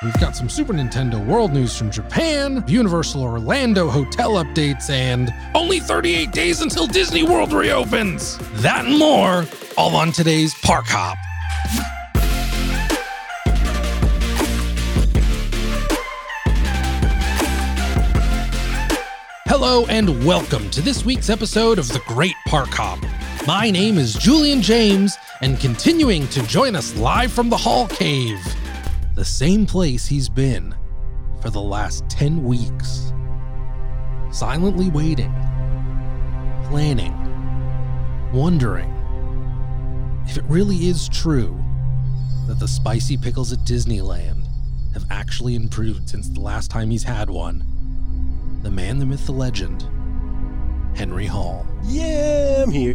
We've got some Super Nintendo World news from Japan, Universal Orlando hotel updates, and only 38 days until Disney World reopens. That and more, all on today's Park Hop. Hello and welcome to this week's episode of The Great Park Hop. My name is Julian James, and continuing to join us live from the Hall Cave, the same place he's been for the last 10 weeks. Silently waiting, planning, wondering if it really is true that the spicy pickles at Disneyland have actually improved since the last time he's had one. The man, the myth, the legend, Henry Hall. Yeah, I'm here.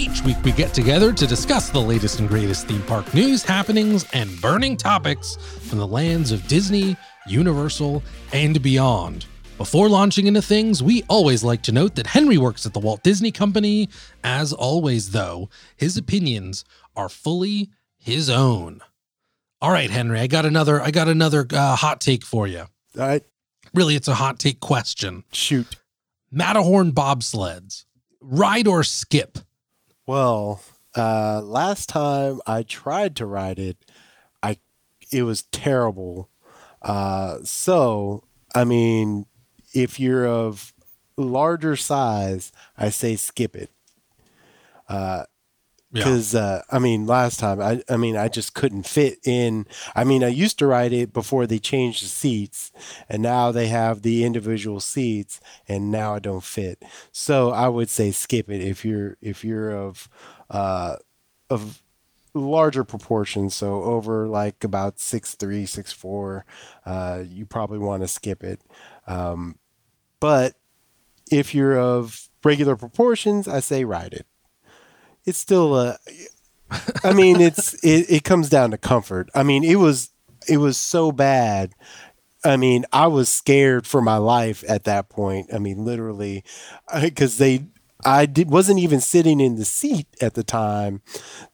Each week, we get together to discuss the latest and greatest theme park news, happenings, and burning topics from the lands of Disney, Universal, and beyond. Before launching into things, we always like to note that Henry works at the Walt Disney Company. As always, though, his opinions are fully his own. All right, Henry, I got another. I got another uh, hot take for you. All right, Really, it's a hot take question. shoot. Matterhorn bobsleds, ride or skip? Well, uh, last time I tried to ride it, I it was terrible. Uh, so I mean, if you're of larger size, I say skip it. Yeah. Because uh, I mean, last time I, I mean, I just couldn't fit in. I mean, I used to ride it before they changed the seats, and now they have the individual seats, and now I don't fit. So I would say skip it if you're if you're of uh, of larger proportions. So over like about six three, six four, uh, you probably want to skip it. Um, but if you're of regular proportions, I say ride it it's still a i mean it's it, it comes down to comfort. I mean it was it was so bad. I mean i was scared for my life at that point. I mean literally because they i did, wasn't even sitting in the seat at the time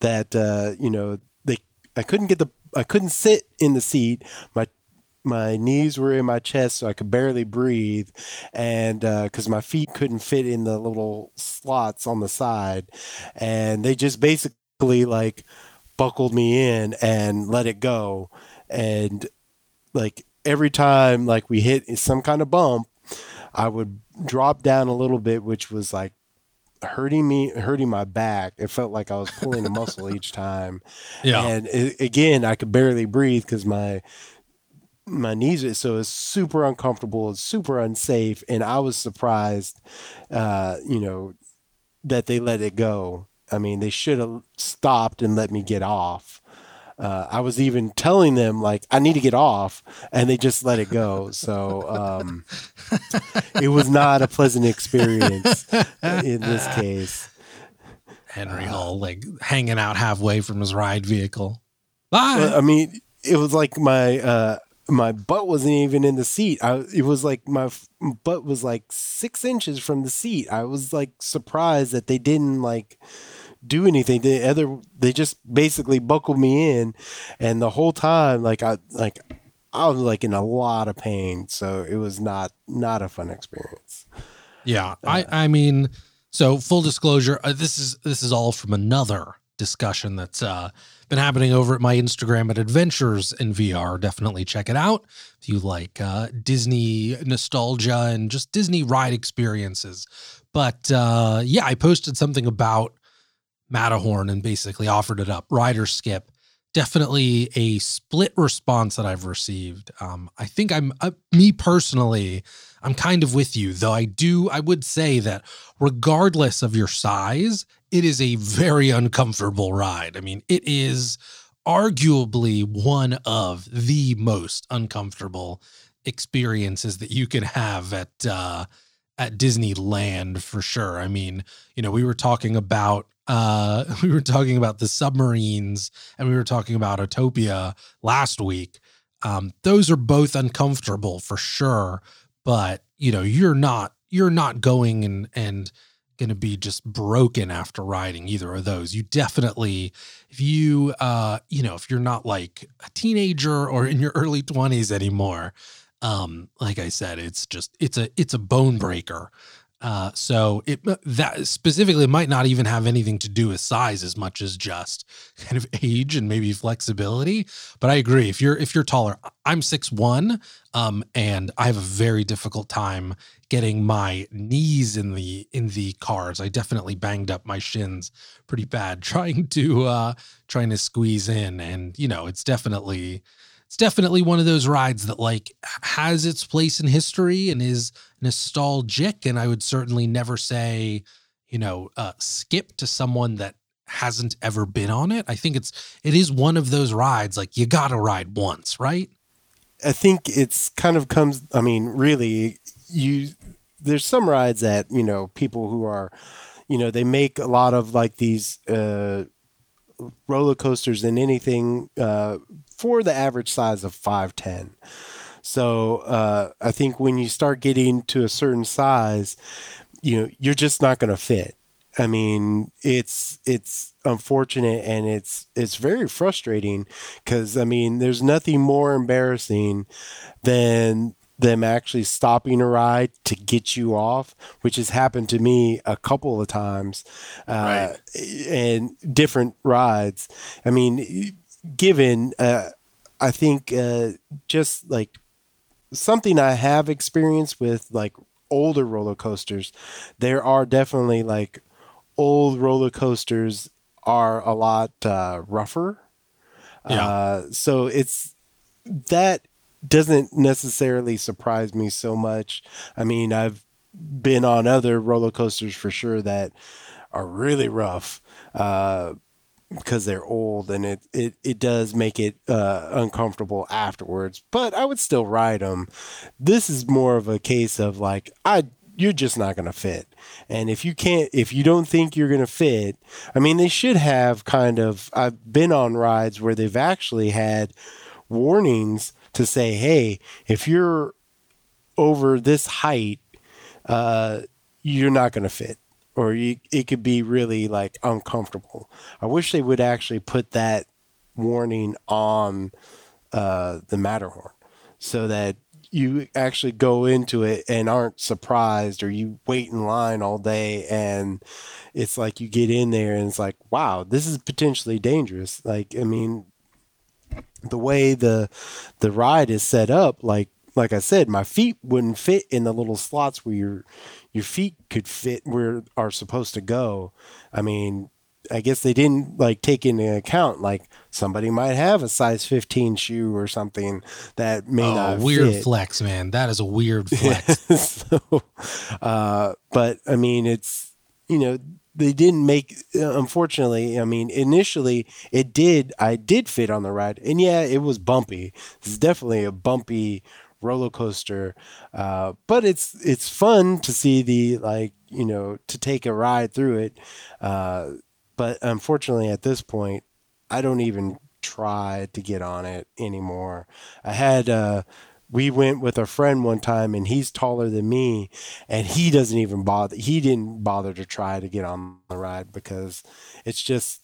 that uh you know they i couldn't get the i couldn't sit in the seat. My my knees were in my chest so i could barely breathe and uh, because my feet couldn't fit in the little slots on the side and they just basically like buckled me in and let it go and like every time like we hit some kind of bump i would drop down a little bit which was like hurting me hurting my back it felt like i was pulling a muscle each time Yeah. and it, again i could barely breathe because my my knees so it's super uncomfortable it's super unsafe and i was surprised uh you know that they let it go i mean they should have stopped and let me get off uh, I was even telling them like I need to get off, and they just let it go. So um, it was not a pleasant experience in this case. Henry Hall, like hanging out halfway from his ride vehicle. Bye. I mean, it was like my uh, my butt wasn't even in the seat. I it was like my f- butt was like six inches from the seat. I was like surprised that they didn't like do anything. They other they just basically buckled me in, and the whole time like I like I was like in a lot of pain. So it was not not a fun experience. Yeah, I I mean, so full disclosure, uh, this is this is all from another discussion that's uh been happening over at my Instagram at Adventures in VR. Definitely check it out if you like uh Disney nostalgia and just Disney ride experiences. But uh yeah, I posted something about Matterhorn and basically offered it up. Rider skip. Definitely a split response that I've received. Um, I think I'm uh, me personally. I'm kind of with you, though I do, I would say that regardless of your size, it is a very uncomfortable ride. I mean, it is arguably one of the most uncomfortable experiences that you can have at uh at Disneyland for sure. I mean, you know, we were talking about uh we were talking about the submarines and we were talking about Autopia last week. Um those are both uncomfortable for sure, but you know, you're not you're not going and and going to be just broken after riding either of those. You definitely, if you, uh, you know, if you're not like a teenager or in your early 20s anymore, um, like I said, it's just, it's a, it's a bone breaker. Uh, so it that specifically might not even have anything to do with size as much as just kind of age and maybe flexibility. But I agree. If you're if you're taller, I'm six one, um, and I have a very difficult time getting my knees in the in the cars. I definitely banged up my shins pretty bad trying to uh trying to squeeze in, and you know it's definitely it's definitely one of those rides that like has its place in history and is nostalgic and i would certainly never say you know uh, skip to someone that hasn't ever been on it. I think it's it is one of those rides like you gotta ride once right? I think it's kind of comes i mean really you there's some rides that you know people who are you know they make a lot of like these uh roller coasters than anything uh for the average size of 5'10. So uh, I think when you start getting to a certain size, you know, you're just not going to fit. I mean, it's it's unfortunate and it's it's very frustrating because I mean, there's nothing more embarrassing than them actually stopping a ride to get you off, which has happened to me a couple of times, uh, right. and different rides. I mean, given, uh, I think uh, just like something I have experienced with like older roller coasters, there are definitely like old roller coasters are a lot uh, rougher. Yeah. Uh, so it's that doesn't necessarily surprise me so much. I mean, I've been on other roller coasters for sure that are really rough. Uh, because they're old and it, it, it does make it uh, uncomfortable afterwards but i would still ride them this is more of a case of like i you're just not going to fit and if you can't if you don't think you're going to fit i mean they should have kind of i've been on rides where they've actually had warnings to say hey if you're over this height uh, you're not going to fit or you, it could be really like uncomfortable. I wish they would actually put that warning on uh, the Matterhorn so that you actually go into it and aren't surprised or you wait in line all day and it's like you get in there and it's like wow this is potentially dangerous like i mean the way the the ride is set up like like i said my feet wouldn't fit in the little slots where you're your feet could fit where are supposed to go. I mean, I guess they didn't like take into account like somebody might have a size 15 shoe or something that may oh, not weird fit. flex, man. That is a weird flex. so, uh, but I mean, it's you know they didn't make. Unfortunately, I mean, initially it did. I did fit on the ride, and yeah, it was bumpy. It's definitely a bumpy roller coaster. Uh, but it's it's fun to see the like you know to take a ride through it. Uh, but unfortunately, at this point, I don't even try to get on it anymore. I had. Uh, we went with a friend one time and he's taller than me and he doesn't even bother he didn't bother to try to get on the ride because it's just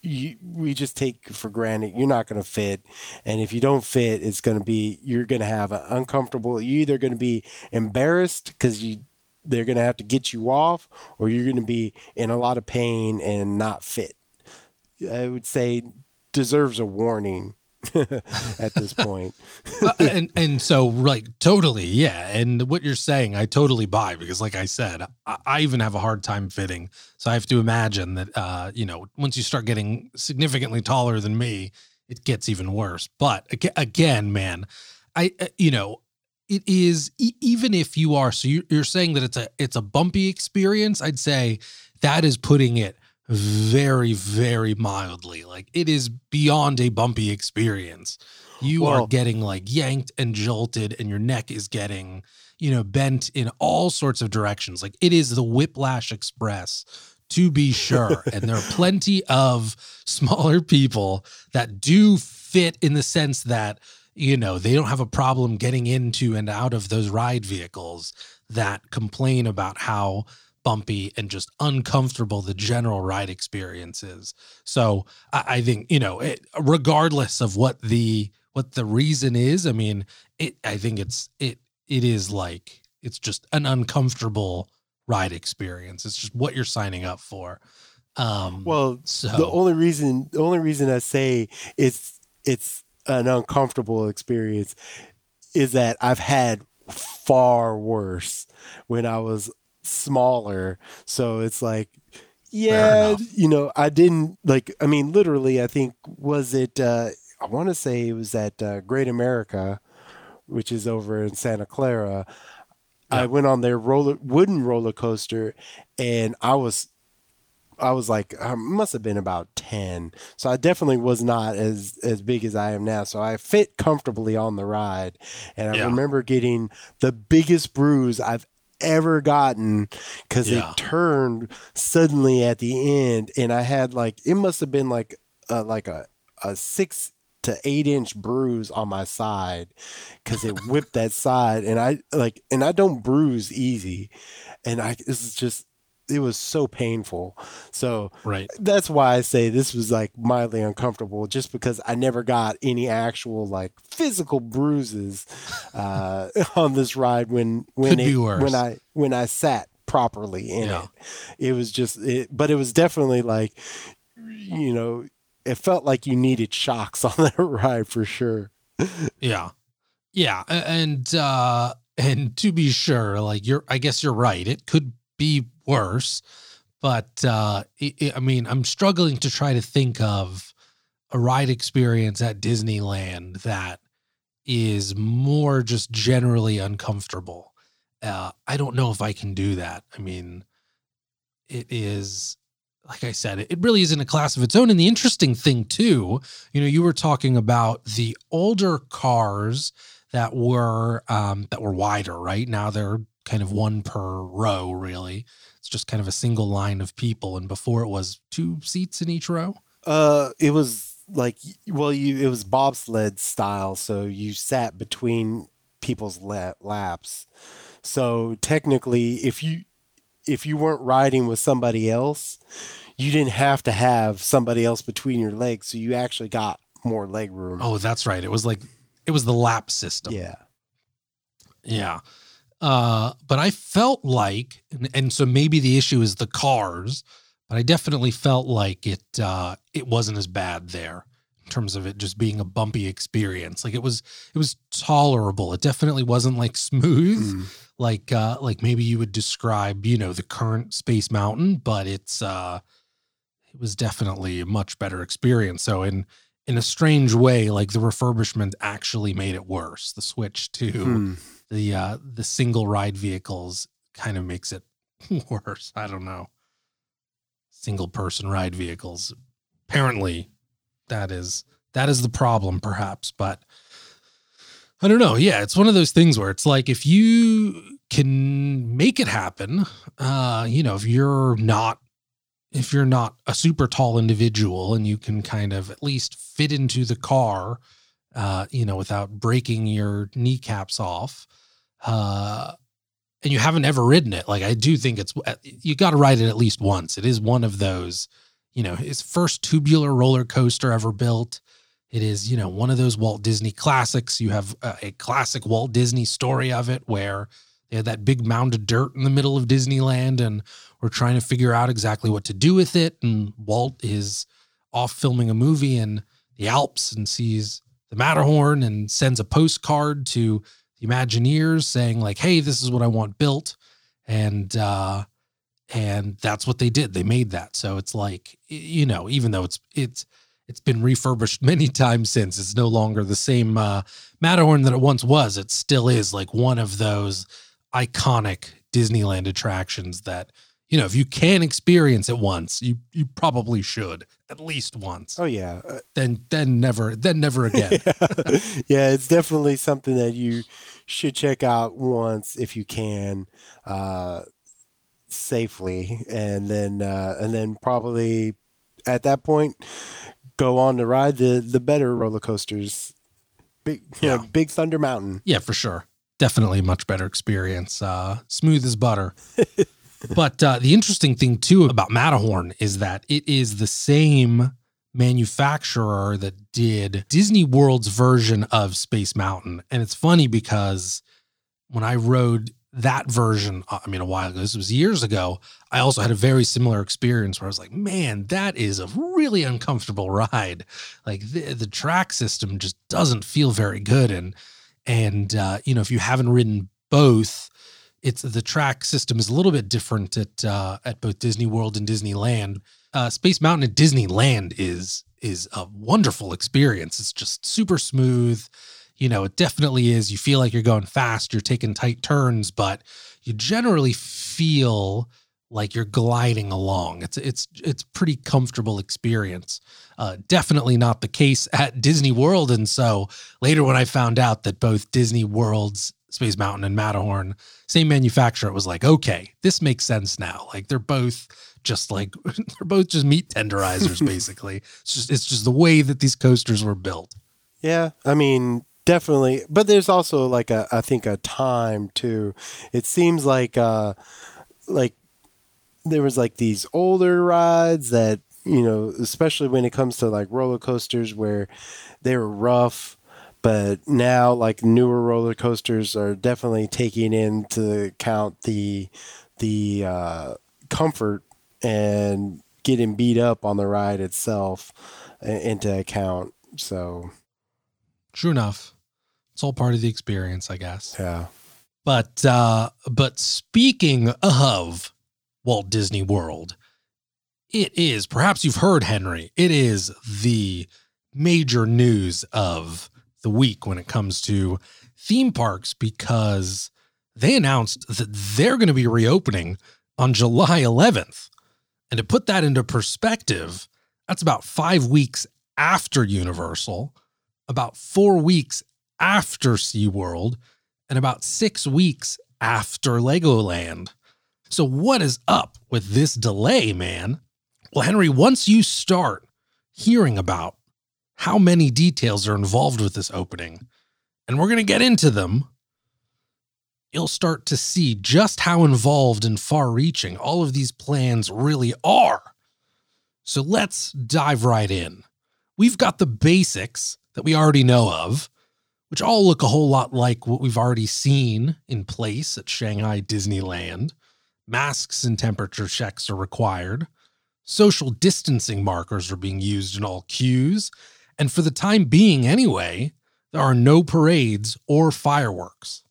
you, we just take for granted. You're not going to fit. And if you don't fit it's going to be you're going to have an uncomfortable you're either going to be embarrassed because you they're going to have to get you off or you're going to be in a lot of pain and not fit. I would say deserves a warning at this point. uh, and and so like totally, yeah. And what you're saying, I totally buy because like I said, I, I, even have a hard time fitting. So I have to imagine that uh, you know, once you start getting significantly taller than me, it gets even worse. But again, man, I uh, you know, it is even if you are so you're saying that it's a it's a bumpy experience, I'd say that is putting it very, very mildly. Like it is beyond a bumpy experience. You well, are getting like yanked and jolted, and your neck is getting, you know, bent in all sorts of directions. Like it is the whiplash express to be sure. and there are plenty of smaller people that do fit in the sense that, you know, they don't have a problem getting into and out of those ride vehicles that complain about how bumpy and just uncomfortable the general ride experience is. So I, I think you know, it, regardless of what the what the reason is, I mean, it. I think it's it it is like it's just an uncomfortable ride experience. It's just what you're signing up for. Um, Well, so the only reason the only reason I say it's it's an uncomfortable experience is that I've had far worse when I was smaller. So it's like yeah, you know, I didn't like I mean literally I think was it uh I want to say it was at uh, Great America which is over in Santa Clara. I went on their roller wooden roller coaster and I was I was like, I must have been about 10. So I definitely was not as, as big as I am now. So I fit comfortably on the ride. And I Yeah. remember getting the biggest bruise I've ever gotten because Yeah. it turned suddenly at the end. And I had like, it must have been like, uh, like a, a six to eight inch bruise on my side because it whipped that side. And I like, and I don't bruise easy. And I, this is just, it was so painful. So right. that's why I say this was like mildly uncomfortable, just because I never got any actual like physical bruises uh, on this ride when when it, when I when I sat properly in Yeah. it. It was just it, but it was definitely like you know it felt like you needed shocks on that ride for sure. Yeah. Yeah. And uh and to be sure, like you're I guess you're right. It could be worse. But uh i i I mean, I'm struggling to try to think of a ride experience at Disneyland that is more just generally uncomfortable. Uh I don't know if I can do that. I mean, it is like I said, it really is in a class of its own. And the interesting thing too, you know, you were talking about the older cars that were um, that were wider. Right now, they're kind of one per row. Really, it's just kind of a single line of people. And before it was two seats in each row. Uh, it was like well, you it was bobsled style, so you sat between people's la- laps. So technically, if you if you weren't riding with somebody else, you didn't have to have somebody else between your legs, so you actually got more leg room. Oh, that's right. It was like it was the lap system. yeah. Yeah. Uh, but I felt like, and, and so maybe the issue is the cars, but I definitely felt like it uh, it wasn't as bad there in terms of it just being a bumpy experience. Like it was it was tolerable. It definitely wasn't like smooth, Mm. like uh, like maybe you would describe, you know, the current Space Mountain, but it's uh, it was definitely a much better experience. So in in a strange way, like the refurbishment actually made it worse. The switch to Hmm. The uh the single ride vehicles kind of makes it worse. I don't know. Single person ride vehicles. Apparently that is that is the problem perhaps, but I don't know. Yeah, it's one of those things where it's like if you can make it happen, uh, you know, if you're not if you're not a super tall individual and you can kind of at least fit into the car uh, you know, without breaking your kneecaps off. Uh, and you haven't ever ridden it. Like I do think it's you got to ride it at least once. It is one of those, you know, his first tubular roller coaster ever built. It is, you know, one of those Walt Disney classics. You have a, a classic Walt Disney story of it where they had that big mound of dirt in the middle of Disneyland and we're trying to figure out exactly what to do with it. And Walt is off filming a movie in the Alps and sees the Matterhorn and sends a postcard to the Imagineers saying like, "Hey, this is what I want built," and uh, and that's what they did. They made that. So it's like you know, even though it's it's it's been refurbished many times since, it's no longer the same uh, Matterhorn that it once was. It still is like one of those iconic Disneyland attractions that you know if you can experience it once, you you probably should at least once. Oh yeah. Uh, Then then never then never again. yeah, it's definitely something that you should check out once if you can, uh, safely, and then uh, and then probably at that point go on to ride the the better roller coasters. Big, you know, Yeah. Big Thunder Mountain. Yeah, for sure. Definitely a much better experience. Uh, smooth as butter. but uh, the interesting thing too about Matterhorn is that it is the same manufacturer that did Disney World's version of Space Mountain. And it's funny because when I rode that version, uh, I mean, a while ago, this was years ago, I also had a very similar experience where I was like, man, that is a really uncomfortable ride. Like the, the track system just doesn't feel very good. And, and, uh, you know, if you haven't ridden both, it's the track system is a little bit different at uh, at both Disney World and Disneyland. Uh, Space Mountain at Disneyland is is a wonderful experience. It's just super smooth. You know, it definitely is. You feel like you're going fast. You're taking tight turns, but you generally feel like you're gliding along. It's it's it's pretty comfortable experience. Uh, definitely not the case at Disney World. And so later, when I found out that both Disney World's Space Mountain and Matterhorn, same manufacturer, it was like, okay, this makes sense now. Like they're both just like they're both just meat tenderizers, basically. It's just it's just the way that these coasters were built. Yeah, I mean, definitely. But there's also like a I think a time too. It seems like uh like there was like these older rides that you know, especially when it comes to like roller coasters where they were rough but now like newer roller coasters are definitely taking into account the the uh, comfort and getting beat up on the ride itself into account so. True enough. It's all part of the experience i guess. Yeah. But uh but speaking of walt disney world it is perhaps you've heard henry it is the major news of the week when it comes to theme parks because they announced that they're going to be reopening on July 11th. And to put that into perspective, that's about five weeks after Universal, about four weeks after SeaWorld, and about six weeks after Legoland. So, what is up with this delay, man? Well, Henry, once you start hearing about how many details are involved with this opening, and we're going to get into them, you'll start to see just how involved and far reaching all of these plans really are. So let's dive right in. We've got the basics that we already know of, which all look a whole lot like what we've already seen in place at Shanghai Disneyland. Masks and temperature checks are required. Social distancing markers are being used in all queues, and for the time being, anyway, there are no parades or fireworks.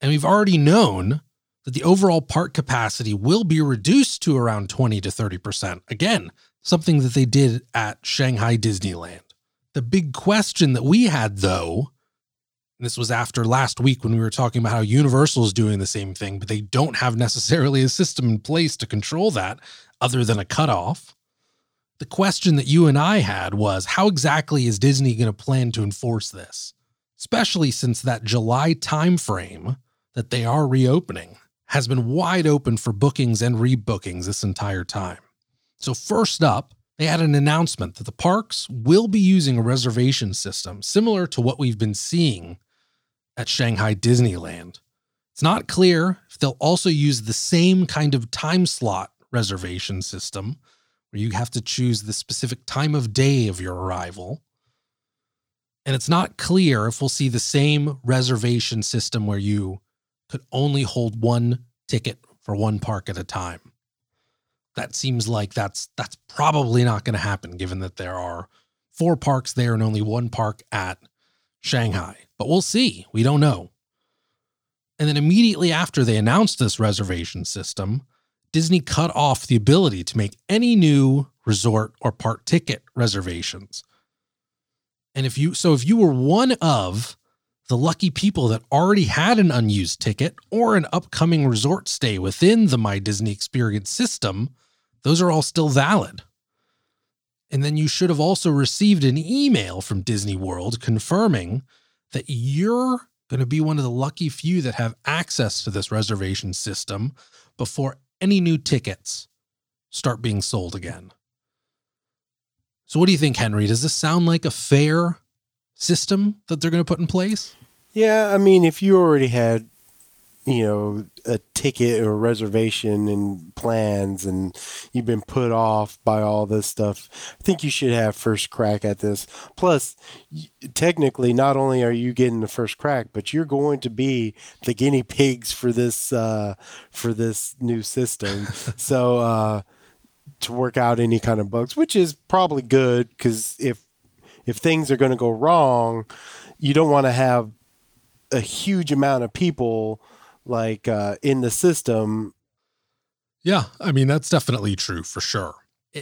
And we've already known that the overall park capacity will be reduced to around 20 to 30%. Again, something that they did at Shanghai Disneyland. The big question that we had, though, this was after last week when we were talking about how Universal is doing the same thing, but they don't have necessarily a system in place to control that other than a cutoff the question that you and I had was how exactly is Disney going to plan to enforce this? Especially since that July timeframe that they are reopening has been wide open for bookings and rebookings this entire time. So first up, they had an announcement that the parks will be using a reservation system similar to what we've been seeing at Shanghai Disneyland. It's not clear if they'll also use the same kind of time slot reservation system where you have to choose the specific time of day of your arrival. And it's not clear if we'll see the same reservation system where you could only hold one ticket for one park at a time. That seems like that's that's probably not going to happen given that there are four parks there and only one park at Shanghai. But we'll see. We don't know. And then immediately after they announced this reservation system, Disney cut off the ability to make any new resort or park ticket reservations. And if you so if you were one of the lucky people that already had an unused ticket or an upcoming resort stay within the My Disney Experience system, those are all still valid. And then you should have also received an email from Disney World confirming that you're going to be one of the lucky few that have access to this reservation system before any new tickets start being sold again. So, what do you think, Henry? Does this sound like a fair system that they're going to put in place? Yeah, I mean, if you already had, you know a ticket or reservation and plans and you've been put off by all this stuff i think you should have first crack at this. Plus technically not only are you getting the first crack but you're going to be the guinea pigs for this uh, for this new system. So uh, to work out any kind of bugs which is probably good because if if things are going to go wrong you don't want to have a huge amount of people like uh, in the system. Yeah, I mean that's definitely true for sure.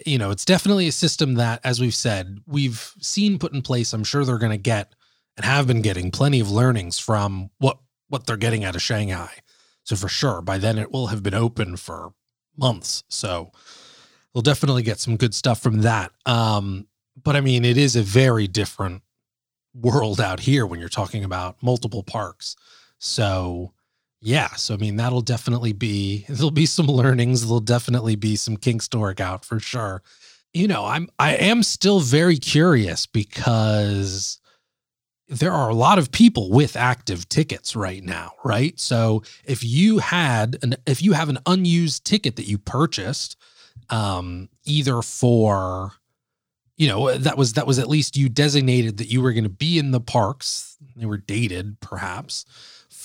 You know, it's definitely a system that, as we've said, we've seen put in place. I'm sure they're going to get and have been getting plenty of learnings from what what they're getting out of Shanghai. So for sure, by then it will have been open for months. So we'll definitely get some good stuff from that. Um, but I mean, it is a very different world out here when you're talking about multiple parks. So yeah, so I mean that'll definitely be there'll be some learnings, there'll definitely be some kinks to work out for sure. You know, I'm I am still very curious because there are a lot of people with active tickets right now, right? So if you had an if you have an unused ticket that you purchased um either for you know that was that was at least you designated that you were going to be in the parks they were dated perhaps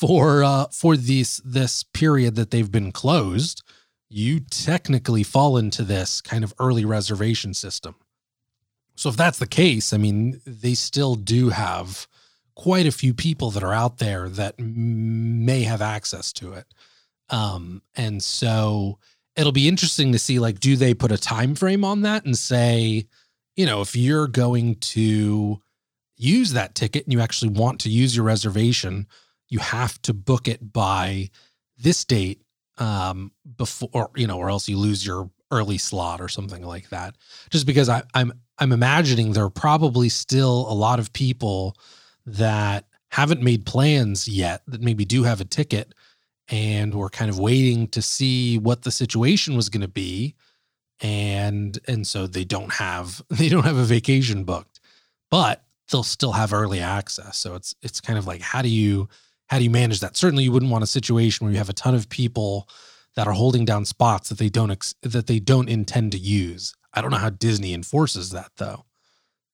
for uh for this this period that they've been closed you technically fall into this kind of early reservation system. So if that's the case i mean they still do have quite a few people that are out there that may have access to it. Um and so it'll be interesting to see like do they put a time frame on that and say you know, if you're going to use that ticket and you actually want to use your reservation, you have to book it by this date um before you know or else you lose your early slot or something like that. Just because I, i'm i'm imagining there are probably still a lot of people that haven't made plans yet that maybe do have a ticket and we're kind of waiting to see what the situation was going to be. And and so they don't have they don't have a vacation booked but they'll still have early access. So it's it's kind of like how do you how do you manage that? Certainly you wouldn't want a situation where you have a ton of people that are holding down spots that they don't ex- that they don't intend to use. I don't know how disney enforces that though.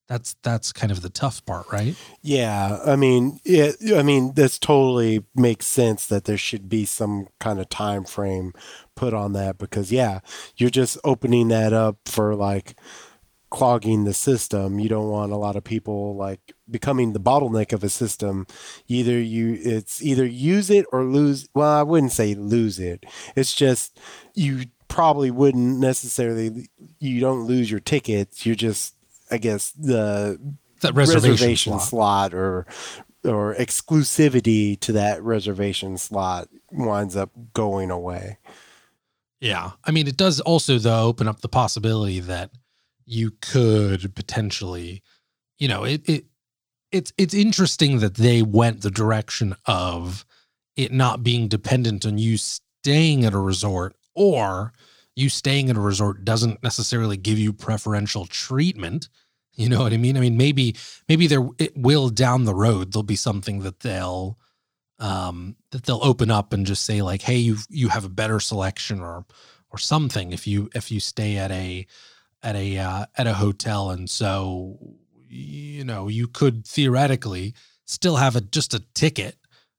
That's that's kind of the tough part right? Yeah i mean it, i mean this totally makes sense that there should be some kind of time frame put on that because yeah you're just opening that up for like clogging the system you don't want a lot of people like becoming the bottleneck of a system either you it's either use it or lose well i wouldn't say lose it it's just you probably wouldn't necessarily you don't lose your tickets you're just I guess the that reservation, reservation slot. slot. or or exclusivity to that reservation slot winds up going away. Yeah. I mean, it does also though open up the possibility that you could potentially, you know, it it it's it's interesting that they went the direction of it not being dependent on you staying at a resort or you staying at a resort doesn't necessarily give you preferential treatment. You know what I mean? I mean, maybe maybe there it will down the road there'll be something that they'll um that they'll open up and just say like, hey, you you have a better selection or or something if you if you stay at a at a uh, at a hotel and so you know you could theoretically still have a just a ticket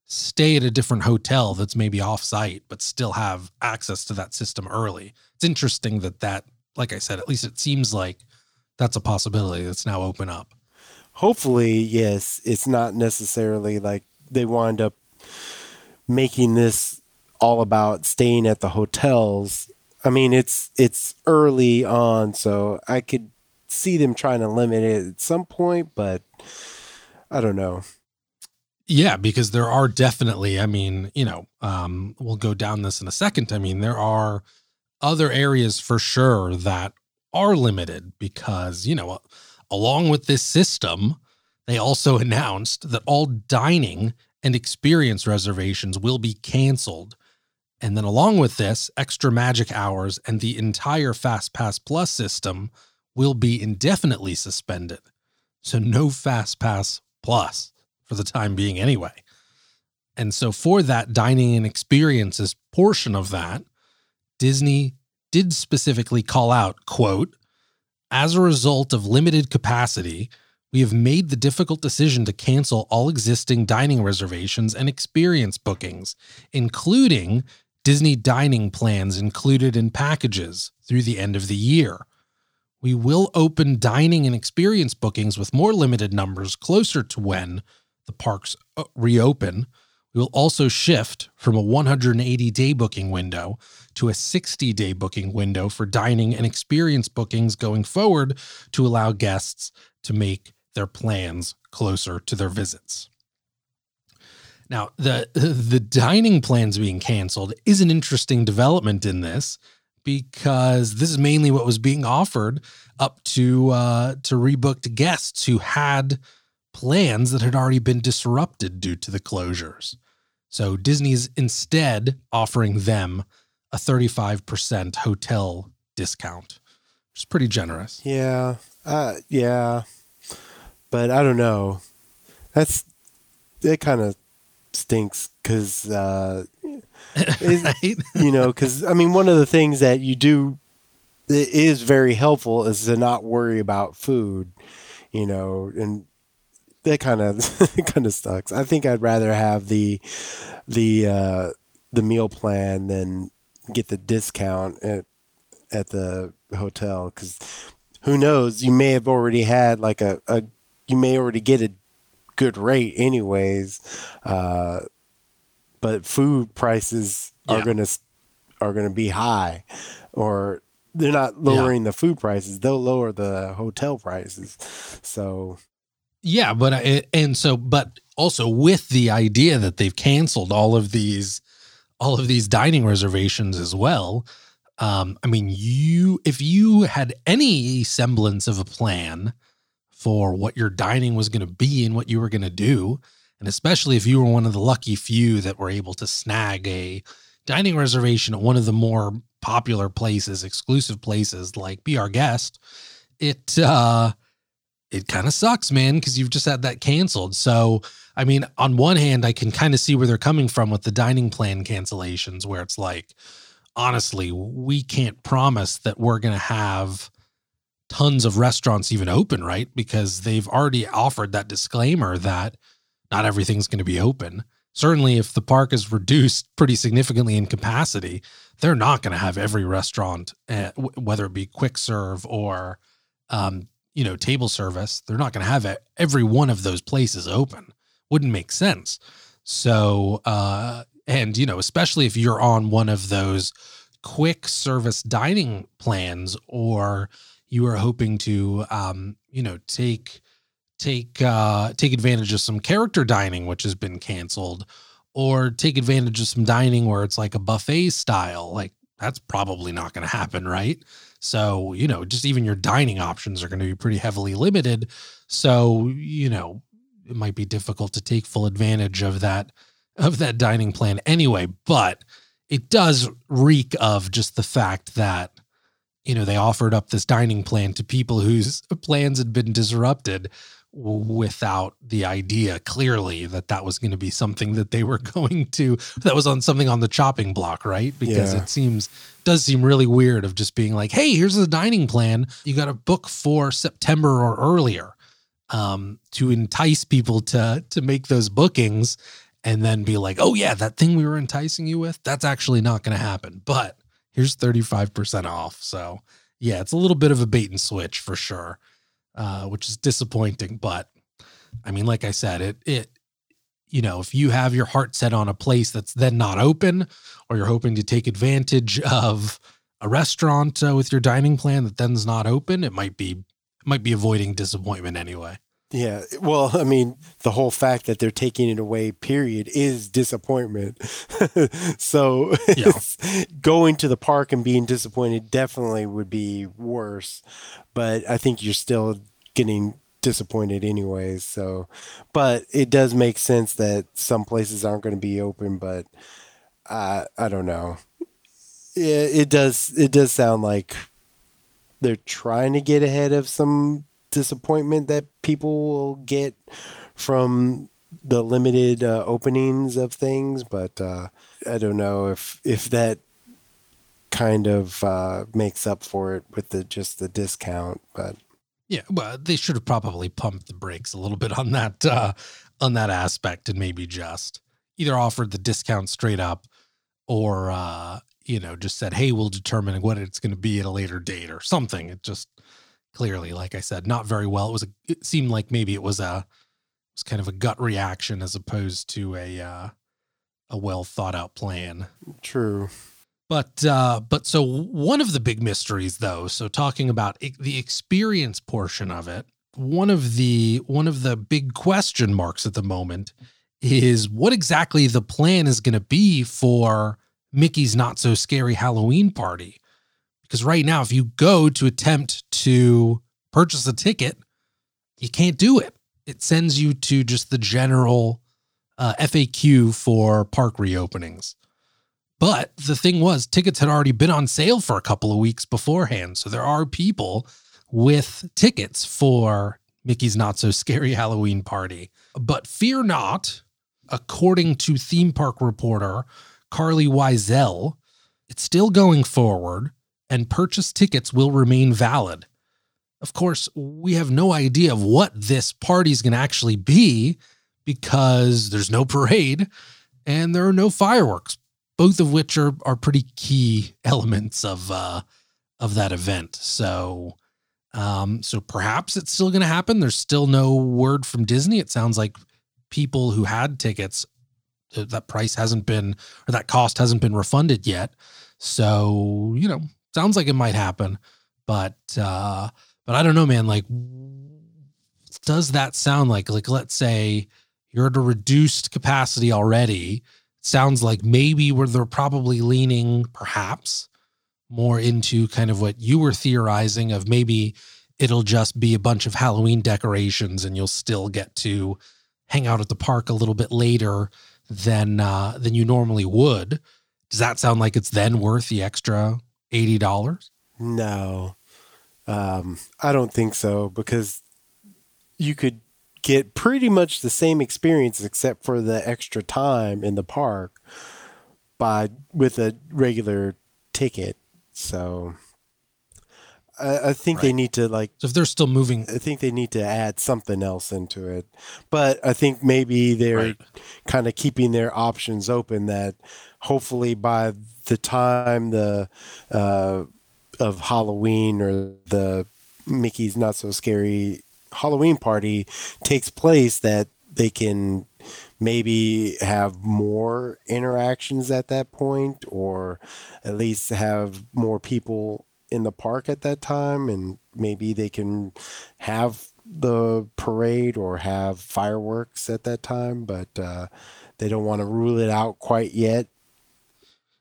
stay at a different hotel that's maybe off site, but still have access to that system early. It's interesting that that, like I said, at least it seems like that's a possibility that's now open up. Hopefully, yes, it's not necessarily like they wind up making this all about staying at the hotels. I mean, it's it's early on, so I could see them trying to limit it at some point, but I don't know. Yeah, because there are definitely, I mean, you know, um, we'll go down this in a second. I mean, there are other areas for sure that are limited because, you know, along with this system, they also announced that all dining and experience reservations will be canceled. And then, along with this, extra magic hours and the entire Fast Pass Plus system will be indefinitely suspended. So, no Fast Pass Plus for the time being anyway. And so for that dining and experiences portion of that, Disney did specifically call out, quote, as a result of limited capacity, we have made the difficult decision to cancel all existing dining reservations and experience bookings, including Disney dining plans included in packages through the end of the year. We will open dining and experience bookings with more limited numbers closer to when the parks uh, reopen. We will also shift from a 180 day booking window to a 60 day booking window for dining and experience bookings going forward to allow guests to make their plans closer to their visits. Now, the the dining plans being canceled is an interesting development in this because this is mainly what was being offered up to uh, to rebooked guests who had plans that had already been disrupted due to the closures. So Disney's instead offering them a 35% hotel discount, which is pretty generous. Yeah. Uh, yeah. But I don't know. That's, it kind of stinks because, uh, you know, because I mean, one of the things that you do that is very helpful is to not worry about food, you know, and that kind of kind of sucks. I think I'd rather have the the uh, the meal plan than get the discount at at the hotel because who knows you may have already had like a, a you may already get a good rate anyways uh, but food prices are yeah. gonna are gonna be high or they're not lowering yeah. the food prices they'll lower the hotel prices so yeah, but I, and so but also with the idea that they've canceled all of these all of these dining reservations as well. Um, I mean, you if you had any semblance of a plan for what your dining was going to be and what you were going to do, and especially if you were one of the lucky few that were able to snag a dining reservation at one of the more popular places, exclusive places like Be Our Guest, it uh it kind of sucks, man, because you've just had that canceled. So, I mean, on one hand, I can kind of see where they're coming from with the dining plan cancellations, where it's like, honestly, we can't promise that we're going to have tons of restaurants even open, right? Because they've already offered that disclaimer that not everything's going to be open. Certainly, if the park is reduced pretty significantly in capacity, they're not going to have every restaurant, uh, whether it be quick serve or um, you know, table service, they're not going to have every one of those places open. Wouldn't make sense. So, uh, and you know, especially if you're on one of those quick service dining plans, or you are hoping to, um, you know, take take uh, take advantage of some character dining, which has been canceled, or take advantage of some dining where it's like a buffet style. Like that's probably not going to happen, right? So, you know, just even your dining options are going to be pretty heavily limited. So, you know, it might be difficult to take full advantage of that of that dining plan anyway, but it does reek of just the fact that you know they offered up this dining plan to people whose plans had been disrupted without the idea clearly that that was going to be something that they were going to that was on something on the chopping block right? Because yeah. it seems does seem really weird of just being like hey here's the dining plan. You got to book for september or earlier um, to entice people to to make those bookings and then be like oh yeah that thing we were enticing you with that's actually not going to happen but here's 35% off so yeah it's a little bit of a bait and switch for sure uh, which is disappointing. But I mean, like I said, it it you know, if you have your heart set on a place that's then not open, or you're hoping to take advantage of a restaurant uh, with your dining plan that then's not open, it might be might be avoiding disappointment anyway. Yeah. Well, I mean, the whole fact that they're taking it away, period, is disappointment. so yeah. going to the park and being disappointed definitely would be worse. But I think you're still getting disappointed anyways. So, but it does make sense that some places aren't going to be open, but I, I don't know. It, it does, it does sound like they're trying to get ahead of some disappointment that people will get from the limited uh, openings of things, but uh, I don't know if if that kind of uh, makes up for it with the just the discount. But yeah, well, they should have probably pumped the brakes a little bit on that uh, on that aspect, and maybe just either offered the discount straight up, or uh, you know, just said, "Hey, we'll determine what it's going to be at a later date" or something. It just clearly, like I said, not very well. It was a. It seemed like maybe it was a it was kind of a gut reaction as opposed to a uh, a well thought out plan. True. But uh, but so one of the big mysteries, though, so talking about the experience portion of it, one of the one of the big question marks at the moment is what exactly the plan is going to be for Mickey's Not So Scary Halloween Party. Because right now, if you go to attempt to purchase a ticket, you can't do it it sends you to just the general uh, FAQ for park reopenings. But the thing was, tickets had already been on sale for a couple of weeks beforehand. So there are people with tickets for Mickey's Not So Scary Halloween Party. But fear not, according to theme park reporter Carlye Wisel, it's still going forward and purchase tickets will remain valid. Of course, we have no idea of what this party is going to actually be because there's no parade and there are no fireworks, both of which are are pretty key elements of uh, of that event. So, um, so perhaps it's still going to happen. There's still no word from Disney. It sounds like people who had tickets uh, that price hasn't been or that cost hasn't been refunded yet. So, you know, sounds like it might happen, but uh but I don't know, man. Like, does that sound like, like, let's say you're at a reduced capacity already? Sounds like maybe where they're probably leaning perhaps more into kind of what you were theorizing of maybe it'll just be a bunch of Halloween decorations and you'll still get to hang out at the park a little bit later than uh, than you normally would. Does that sound like it's then worth the extra eighty dollars? No, um, I don't think so because you could get pretty much the same experience except for the extra time in the park by with a regular ticket. So I, I think right. they need to like. So if they're still moving, I think they need to add something else into it. But I think maybe they're right. kind of keeping their options open. That hopefully by the time the uh, of Halloween or the Mickey's Not So Scary Halloween party takes place, that they can maybe have more interactions at that point or at least have more people in the park at that time. And maybe they can have the parade or have fireworks at that time but uh, they don't want to rule it out quite yet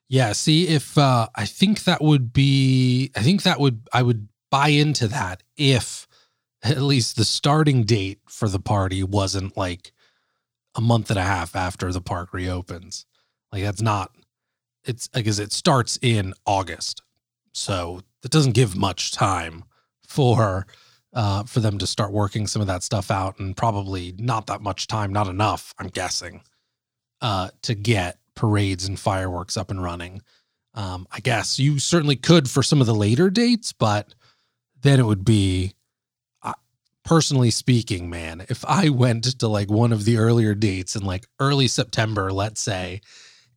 yeah, see if uh I think that would be I think that would I would buy into that if at least the starting date for the party wasn't like a month and a half after the park reopens. Like that's not it's because it starts in August. So it doesn't give much time for uh for them to start working some of that stuff out and probably not that much time, not enough, I'm guessing, uh to get parades and fireworks up and running. Um, I guess you certainly could for some of the later dates, but then it would be, uh, personally speaking, man, if I went to like one of the earlier dates in like early September, let's say,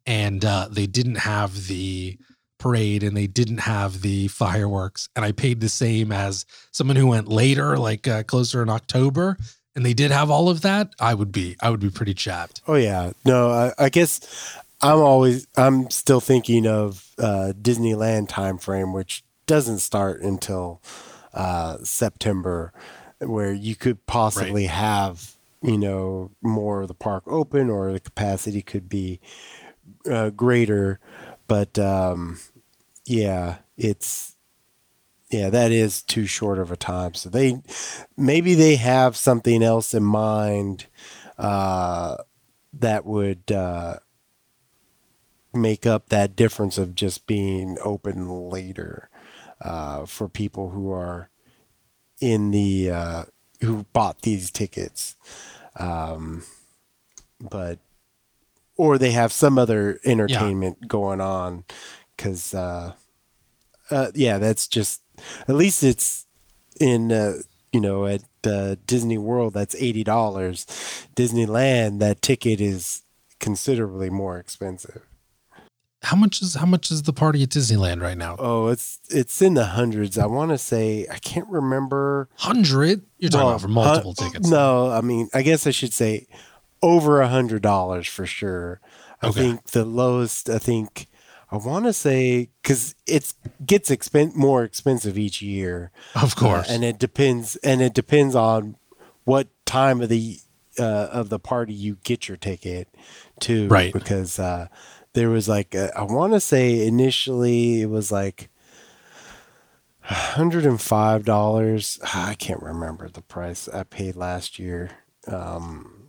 and uh, they didn't have the parade and they didn't have the fireworks, and I paid the same as someone who went later, like uh, closer in October, and they did have all of that, I would be I would be pretty chapped. Oh yeah, no, I, I guess I'm always I'm still thinking of uh, Disneyland time frame, which doesn't start until uh, September, where you could possibly right. have you know more of the park open or the capacity could be uh, greater, but um, yeah, it's yeah that is too short of a time. So they maybe they have something else in mind uh, that would uh, make up that difference of just being open later uh, for people who are in the uh, who bought these tickets. Um, but or they have some other entertainment going on because uh, uh, yeah, that's just at least it's in uh, you know at uh, Disney World that's eighty dollars. Disneyland that ticket is considerably more expensive. How much is how much is the party at Disneyland right now? Oh, it's it's in the hundreds. I want to say I can't remember. Hundred? You're talking Well, about for multiple hun- tickets. No, I mean I guess I should say over a hundred dollars for sure. I Okay. think the lowest. I think I want to say because it gets expen- more expensive each year. Of course. Uh, and it depends and it depends on what time of the uh, of the party you get your ticket to Right. because uh, there was like uh, I want to say initially it was like $105 I can't remember the price I paid last year um,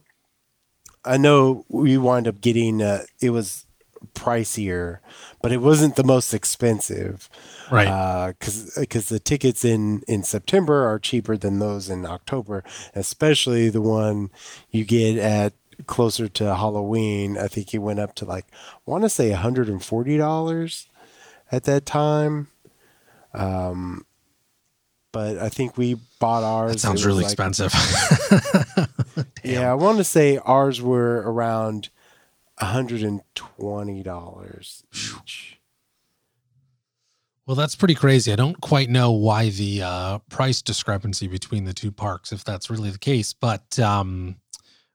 I know we wound up getting uh, it was pricier but it wasn't the most expensive right. because because the tickets in in September are cheaper than those in October, especially the one you get at closer to Halloween. I think he went up to like I want to say one hundred and forty dollars at that time. Um, but I think we bought ours. that sounds really like- expensive. Yeah, I want to say ours were around hundred and twenty dollars each. Well, that's pretty crazy. I don't quite know why the uh, price discrepancy between the two parks, if that's really the case, but um,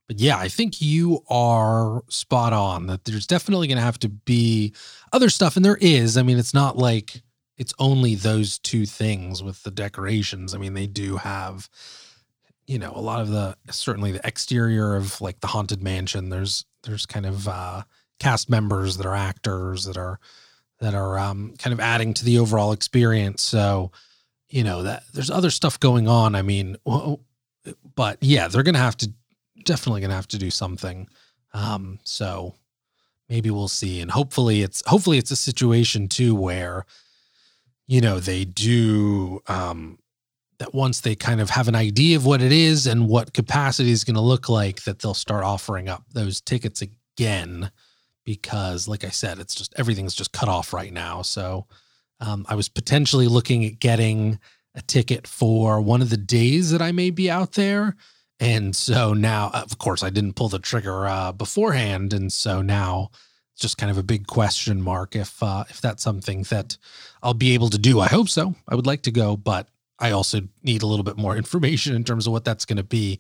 but yeah, I think you are spot on. That there's definitely going to have to be other stuff, and there is. I mean, it's not like it's only those two things with the decorations. I mean, they do have, you know, a lot of the certainly the exterior of like the haunted mansion. There's there's kind of uh, cast members that are actors that are that are um, kind of adding to the overall experience. So, you know that there's other stuff going on. I mean, but yeah, they're gonna have to definitely gonna have to do something. Um, so maybe we'll see, and hopefully it's hopefully it's a situation too where you know they do um, that once they kind of have an idea of what it is and what capacity is going to look like, that they'll start offering up those tickets again because like I said, it's just everything's just cut off right now. So um, I was potentially looking at getting a ticket for one of the days that I may be out there. And so now, of course, I didn't pull the trigger uh, beforehand, and so now it's just kind of a big question mark if uh, if that's something that I'll be able to do. I hope so. I would like to go, but I also need a little bit more information in terms of what that's going to be.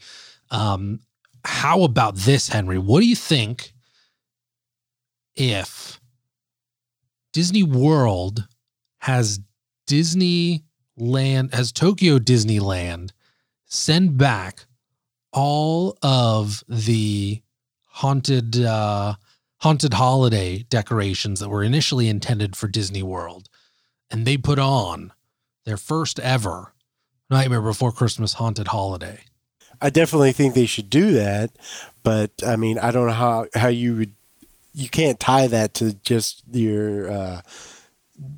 Um, how about this, Henry? What do you think if Disney World has Disneyland, has Tokyo Disneyland send back all of the haunted uh haunted holiday decorations that were initially intended for Disney World and they put on their first ever Nightmare Before Christmas haunted holiday. I definitely think they should do that, but I mean, I don't know how how you would you can't tie that to just your uh,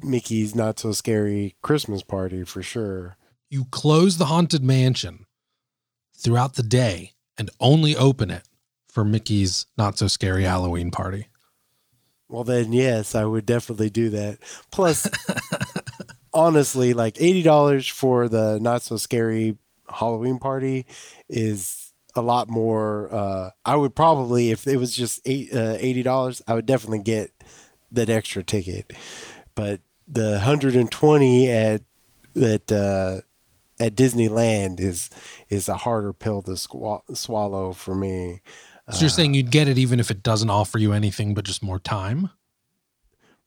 Mickey's not so scary Christmas party for sure. You close the haunted mansion throughout the day and only open it for Mickey's not so scary Halloween party. Well, then yes, I would definitely do that. Plus, honestly, like eighty dollars for the not so scary Halloween party is a lot more. Uh, I would probably, if it was just eight, uh, eighty dollars, I would definitely get that extra ticket. But the hundred and twenty at that uh, at Disneyland is is a harder pill to squa- swallow for me. So you're saying you'd get it even if it doesn't offer you anything but just more time?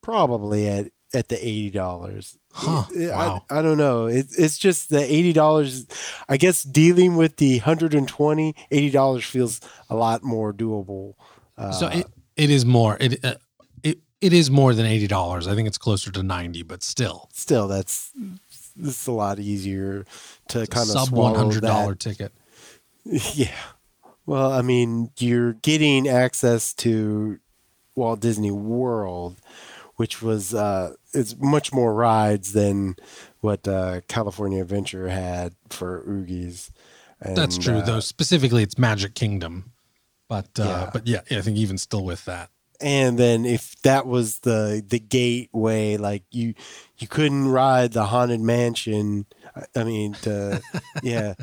probably at at the eighty dollars. Huh, I, wow. I don't know. It, it's just the eighty dollars. I guess dealing with the 120 80 dollars feels a lot more doable. Uh, So it, it is more it uh, it it is more than eighty dollars. I think it's closer to ninety, but still still, that's it's a lot easier to kind of sub one hundred dollar ticket. Yeah. Well, I mean, you're getting access to Walt Disney World, which was uh, it's much more rides than what uh, California Adventure had for Oogies. And, That's true, uh, though. Specifically, it's Magic Kingdom, But uh, Yeah. but yeah, I think even still with that, and then if that was the the gateway like you you couldn't ride the haunted mansion I- mean to yeah.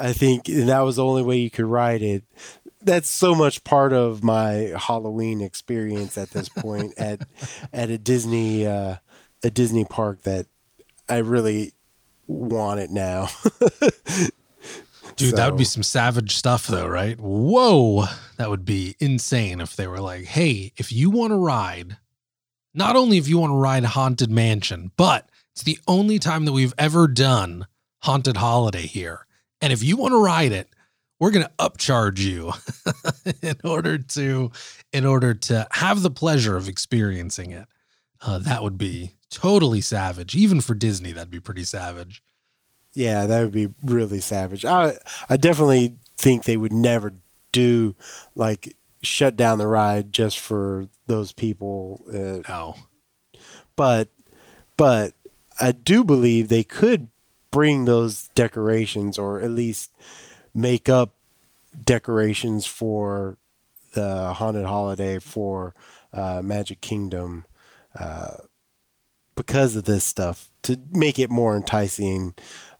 I think that was the only way you could ride it. That's so much part of my halloween experience at this point at at a disney uh a disney park that i really want it now dude, that would be some savage stuff, though, right? Whoa, that would be insane if they were like, "Hey, if you want to ride, not only if you want to ride Haunted Mansion, but it's the only time that we've ever done Haunted Holiday here, and if you want to ride it." We're gonna upcharge you in order to in order to have the pleasure of experiencing it. Uh, that would be totally savage. Even for Disney, that'd be pretty savage. Yeah, that would be really savage. I I definitely think they would never do like shut down the ride just for those people. Uh, No. but but I do believe they could bring those decorations or at least make up decorations for the haunted holiday for uh, Magic Kingdom uh, because of this stuff to make it more enticing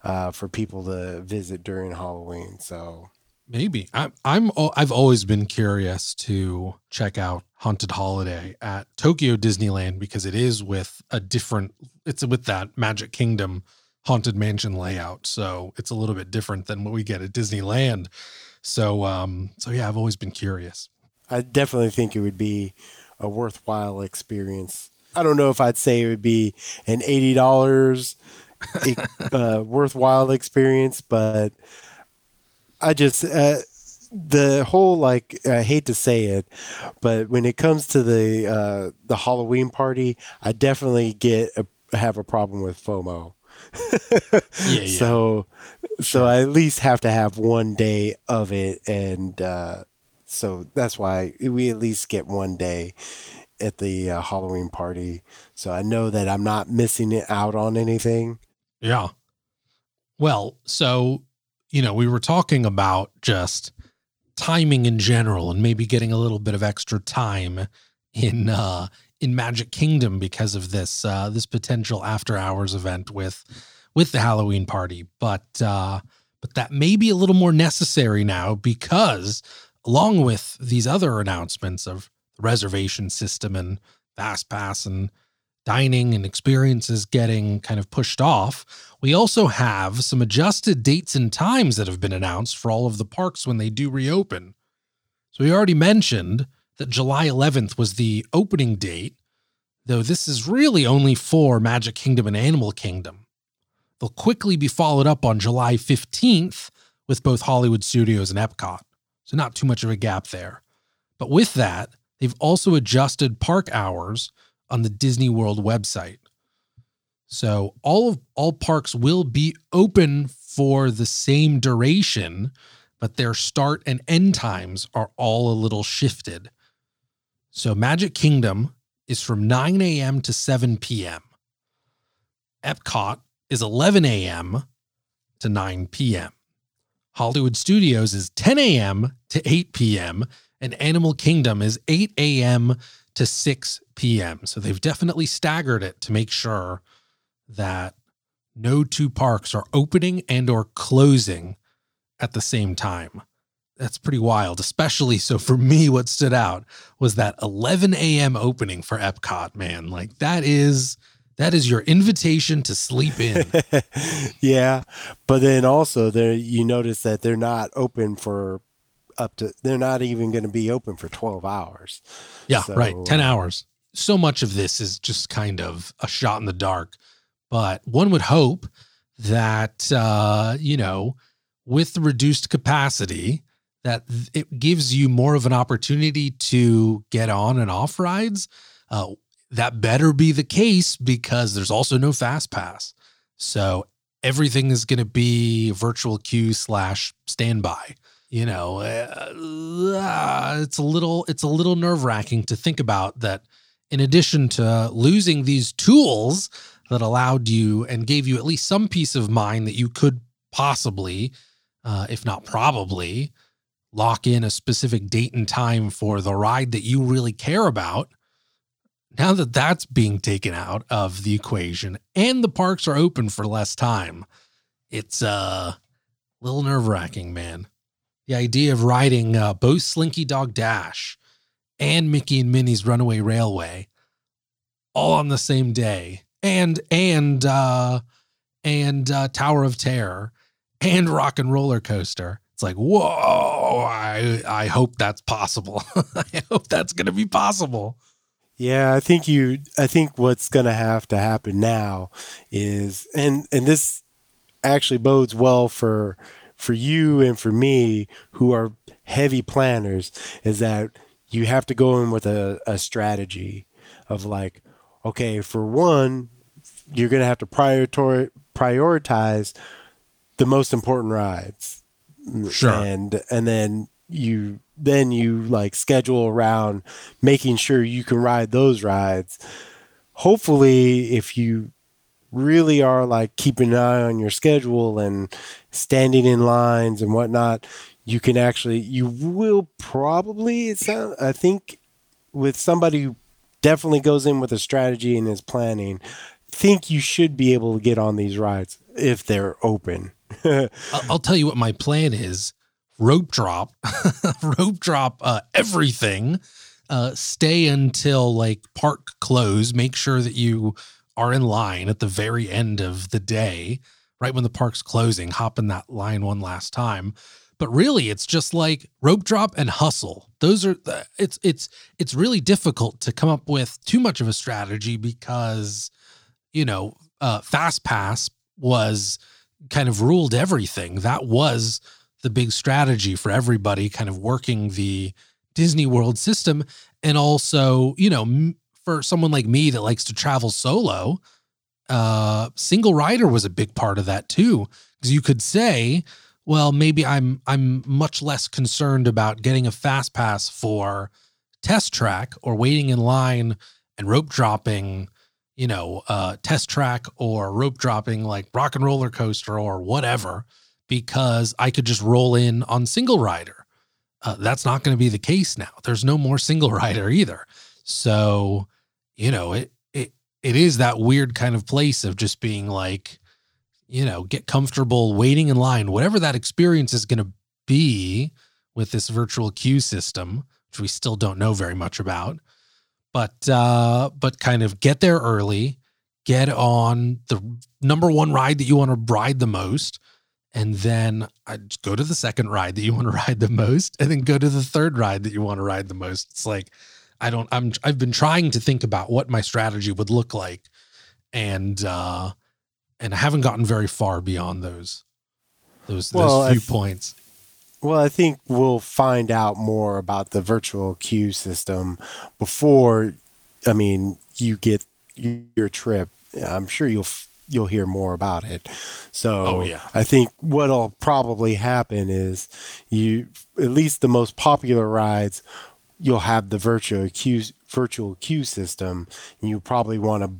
uh, for people to visit during Halloween. So Maybe I'm. I'm. I've always been curious to check out Haunted Holiday at Tokyo Disneyland because it is with a different. It's with that Magic Kingdom Haunted Mansion layout, so it's a little bit different than what we get at Disneyland. So, um, so yeah, I've always been curious. I definitely think it would be a worthwhile experience. I don't know if I'd say it would be an eighty dollars uh, worthwhile experience, but I just uh, the whole like I hate to say it, but when it comes to the uh, the Halloween party, I definitely get a, have a problem with FOMO. Yeah, yeah. So, so I at least have to have one day of it, and uh, so that's why we at least get one day at the uh, Halloween party. So I know that I'm not missing it out on anything. Yeah. Well, so, you know, we were talking about just timing in general and maybe getting a little bit of extra time in uh in Magic Kingdom because of this uh this potential after hours event with with the Halloween party. But uh but that may be a little more necessary now because along with these other announcements of the reservation system and fast pass and dining and experiences getting kind of pushed off, we also have some adjusted dates and times that have been announced for all of the parks when they do reopen. So we already mentioned that July 11th was the opening date, though this is really only for Magic Kingdom and Animal Kingdom. They'll quickly be followed up on July 15th with both Hollywood Studios and Epcot. So not too much of a gap there. But with that, they've also adjusted park hours on the Disney World website. So all of all parks will be open for the same duration, but their start and end times are all a little shifted. So Magic Kingdom is from 9 a.m. to 7 p.m. Epcot is 11 a.m. to 9 p.m. Hollywood Studios is 10 a.m. to 8 p.m. and Animal Kingdom is 8 a.m. to 6 p.m. So they've definitely staggered it to make sure that no two parks are opening and or closing at the same time. That's pretty wild, especially so for me what stood out was that 11 a.m. opening for Epcot, man. Like that is that is your invitation to sleep in. yeah, but then also there you notice that they're not open for up to. They're not even going to be open for twelve hours. Yeah, So, right. 10 uh, hours. So much of this is just kind of a shot in the dark. But one would hope that, uh, you know, with the reduced capacity, that it gives you more of an opportunity to get on and off rides. Uh, that better be the case because there's also no fast pass. So everything is going to be virtual queue slash standby you know uh, it's a little it's a little nerve wracking to think about that in addition to losing these tools that allowed you and gave you at least some peace of mind that you could possibly uh, if not probably lock in a specific date and time for the ride that you really care about. Now that that's being taken out of the equation and the parks are open for less time, it's uh, a little nerve wracking, man. The idea of riding uh, both Slinky Dog Dash and Mickey and Minnie's Runaway Railway all on the same day, and and uh, and uh, Tower of Terror and Rock and Roller Coaster. It's like, whoa! I I hope that's possible. I hope that's to be possible. Yeah, I think you. I think what's to have to happen now is, and and this actually bodes well for for you and for me who are heavy planners, is that you have to go in with a, a strategy of like, okay, for one, you're going to have to prioritize prioritize the most important rides. Sure. And and then you then you like schedule around making sure you can ride those rides. Hopefully if you really are like keeping an eye on your schedule and standing in lines and whatnot, you can actually you will probably it sound I think with somebody who definitely goes in with a strategy and is planning, think you should be able to get on these rides if they're open. I'll, tell you what my plan is: rope drop, rope drop uh, everything. Uh, stay until like park close. Make sure that you are in line at the very end of the day, right when the park's closing. Hop in that line one last time. But really, it's just like rope drop and hustle. Those are it's it's it's really difficult to come up with too much of a strategy because you know uh, fast pass was kind of ruled everything. That was the big strategy for everybody, kind of working the Disney World system. And also, you know, for someone like me that likes to travel solo, uh, single rider was a big part of that too. Because you could say, well, maybe I'm I'm much less concerned about getting a fast pass for test track or waiting in line and rope dropping you know, uh, test track or rope dropping like rock and roller coaster or whatever, because I could just roll in on single rider. Uh, that's not going to be the case now. There's no more single rider either. So, you know, it, it, it is that weird kind of place of just being like, you know, get comfortable waiting in line, whatever that experience is going to be with this virtual queue system, which we still don't know very much about but uh, but kind of get there early, get on the number one ride that you want to ride the most, and then just go to the second ride that you want to ride the most, and then go to the third ride that you want to ride the most. It's like I don't. I'm. I've been trying to think about what my strategy would look like, and uh, and I haven't gotten very far beyond those those, well, those few th- points. Well, I think we'll find out more about the virtual queue system before. I mean, you get your trip. I'm sure you'll you'll hear more about it. So oh, yeah. I think what'll probably happen is you at least the most popular rides you'll have the virtual queue virtual queue system and you probably want to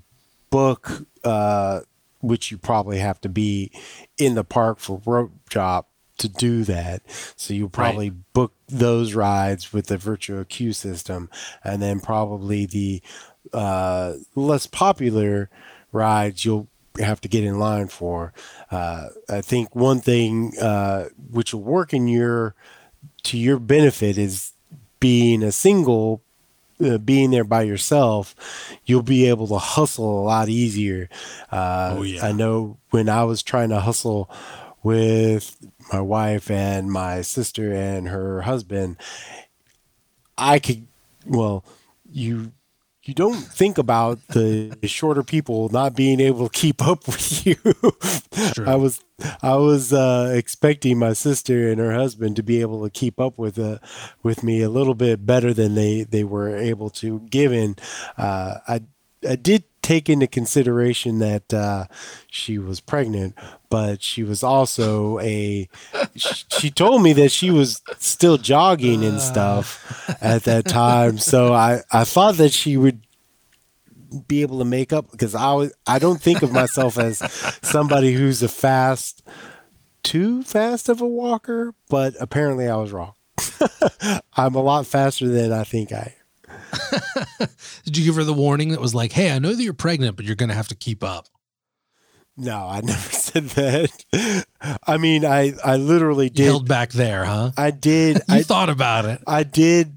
book uh, which you probably have to be in the park for rope drop to do that. So you'll probably right. book those rides with the virtual queue system, and then probably the uh, less popular rides you'll have to get in line for. Uh, I think one thing uh, which will work in your to your benefit is being a single. Uh, being there by yourself, you'll be able to hustle a lot easier. Uh, oh, yeah. I know when I was trying to hustle with my wife and my sister and her husband, I could, well, you you don't think about the shorter people not being able to keep up with you. I was I was uh, expecting my sister and her husband to be able to keep up with uh, with me a little bit better than they they were able to. Given uh, I I did take into consideration that uh, she was pregnant, but she was also a. she told me that she was still jogging and stuff at that time, so I I thought that she would be able to make up because I was I don't think of myself as somebody who's a fast too fast of a walker, but apparently I was wrong. I'm a lot faster than I think I Did you give her the warning that was like, "Hey, I know that you're pregnant, but you're going to have to keep up"? No, I never said that. I mean, I I literally did. You held back there, huh? I did. you I thought about it. I did.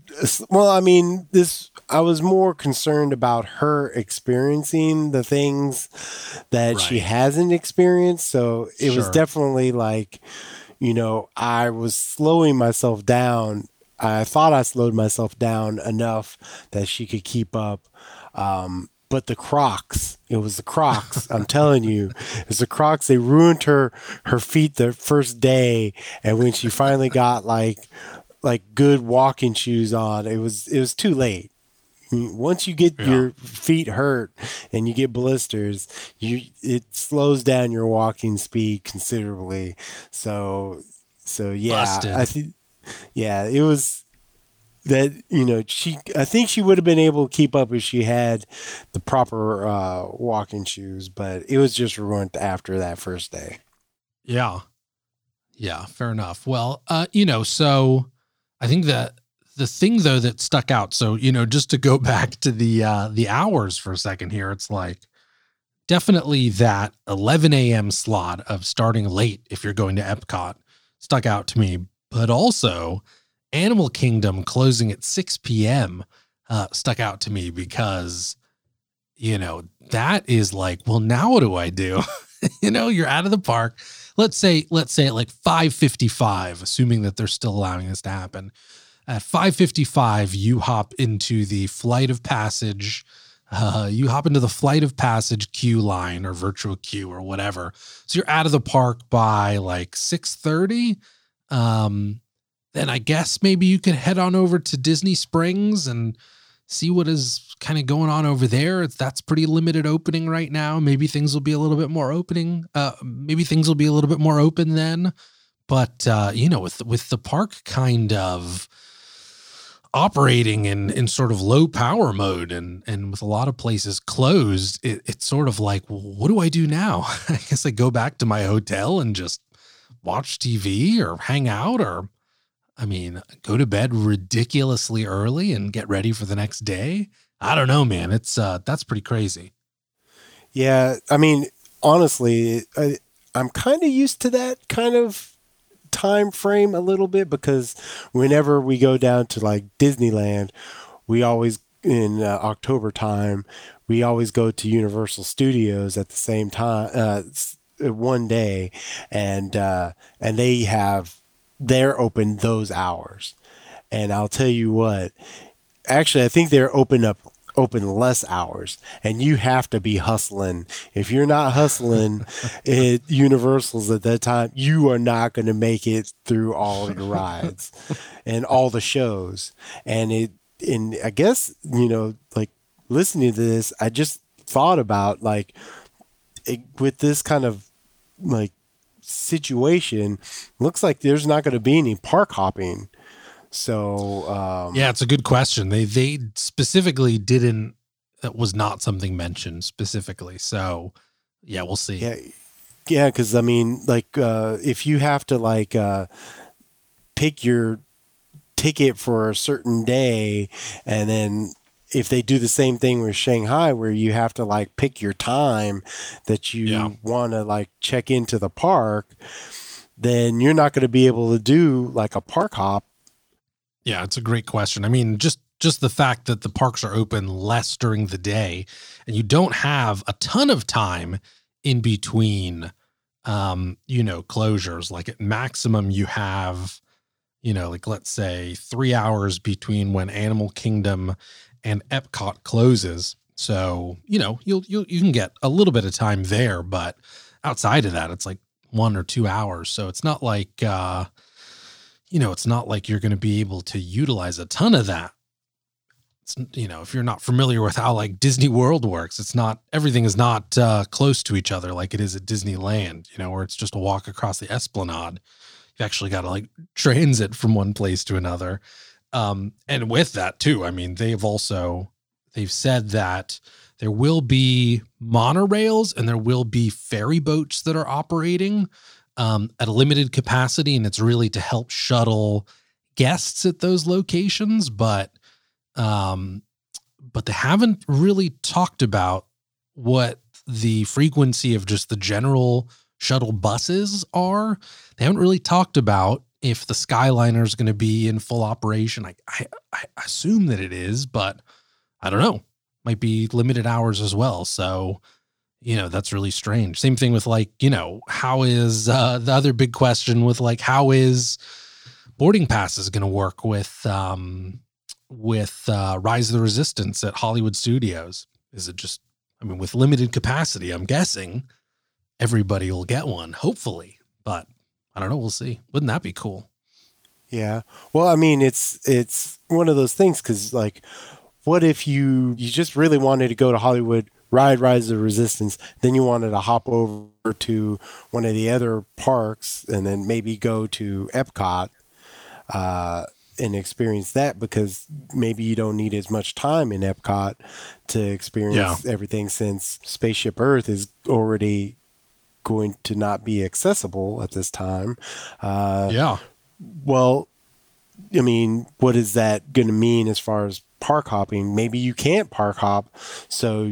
Well, I mean, this. I was more concerned about her experiencing the things that she hasn't experienced. So it was definitely like, you know, I was slowing myself down. I thought I slowed myself down enough that she could keep up. Um, but the Crocs, it was the Crocs. I'm telling you, it was the Crocs. They ruined her her feet the first day, and when she finally got like like good walking shoes on, it was it was too late. Once you get Yeah. your feet hurt and you get blisters, you it slows down your walking speed considerably. So so yeah, Busted. I think yeah, it was that you know she I think she would have been able to keep up if she had the proper uh, walking shoes, but it was just ruined after that first day. Yeah. Yeah, fair enough. Well, uh, you know, so I think that the thing though that stuck out, so you know, just to go back to the uh the hours for a second here, it's like definitely that 11 a.m. slot of starting late if you're going to Epcot stuck out to me, but also Animal Kingdom closing at 6 p.m. Uh, stuck out to me because you know that is like, well, now what do I do? you know, you're out of the park. Let's say, let's say at like 5:55, assuming that they're still allowing this to happen. At 5:55, you hop into the flight of passage. Uh, you hop into the flight of passage queue line or virtual queue or whatever. So you're out of the park by like 6:30. Um, then I guess maybe you could head on over to Disney Springs and see what is kind of going on over there. That's pretty limited opening right now. Maybe things will be a little bit more opening. Uh, maybe things will be a little bit more open then. But uh, you know, with with the park kind of operating in in sort of low power mode and and with a lot of places closed, it, it's sort of like, well, what do I do now? I guess I go back to my hotel and just watch TV or hang out or I mean, go to bed ridiculously early and get ready for the next day. I don't know, man. It's uh that's pretty crazy. Yeah, I mean, honestly, I, I'm kind of used to that kind of time frame a little bit because whenever we go down to like Disneyland, we always in uh, October time, we always go to Universal Studios at the same time uh, one day and uh, and they have they're open those hours. And I'll tell you what, actually I think they're open up open less hours and you have to be hustling. If you're not hustling at universals at that time you are not going to make it through all your rides and all the shows. And it and i guess you know like listening to this i just thought about like it, with this kind of like situation looks like there's not going to be any park hopping so um Yeah, it's a good question. They they specifically didn't that was not something mentioned specifically. So yeah, we'll see. Yeah, yeah, because I mean, like, uh, if you have to like uh, pick your ticket for a certain day, and then if they do the same thing with Shanghai, where you have to like pick your time that you Yeah. want to like check into the park, then you're not going to be able to do like a park hop. Yeah, it's a great question. I mean, just just the fact that the parks are open less during the day and you don't have a ton of time in between um, you know, closures. Like at maximum you have, you know, like let's say 3 hours between when Animal Kingdom and Epcot closes. So, you know, you'll you you can get a little bit of time there, but outside of that it's like 1 or 2 hours. So it's not like uh you know, it's not like you're going to be able to utilize a ton of that. It's, you know, if you're not familiar with how like Disney World works, it's not everything is not uh, close to each other like it is at Disneyland, you know, where it's just a walk across the Esplanade. You've actually got to like transit from one place to another. Um, and with that too, I mean, they've also they've said that there will be monorails and there will be ferry boats that are operating um, at a limited capacity, and it's really to help shuttle guests at those locations, but um, but they haven't really talked about what the frequency of just the general shuttle buses are. They haven't really talked about if the Skyliner is going to be in full operation. I, I, I assume that it is, but I don't know. Might be limited hours as well. So, you know, that's really strange. Same thing with like, you know, how is uh, the other big question with like, how is boarding passes going to work with, um, with uh, Rise of the Resistance at Hollywood Studios? Is it just, I mean, with limited capacity, I'm guessing everybody will get one, hopefully. But I don't know. We'll see. Wouldn't that be cool? Yeah. Well, I mean, it's it's one of those things because, like, what if you you just really wanted to go to Hollywood, ride Rise of the Resistance, then you wanted to hop over to one of the other parks, and then maybe go to Epcot. Uh, and experience that because maybe you don't need as much time in Epcot to experience yeah. everything since Spaceship Earth is already going to not be accessible at this time. Uh, yeah. Well, I mean, what is that going to mean as far as park hopping? Maybe you can't park hop, so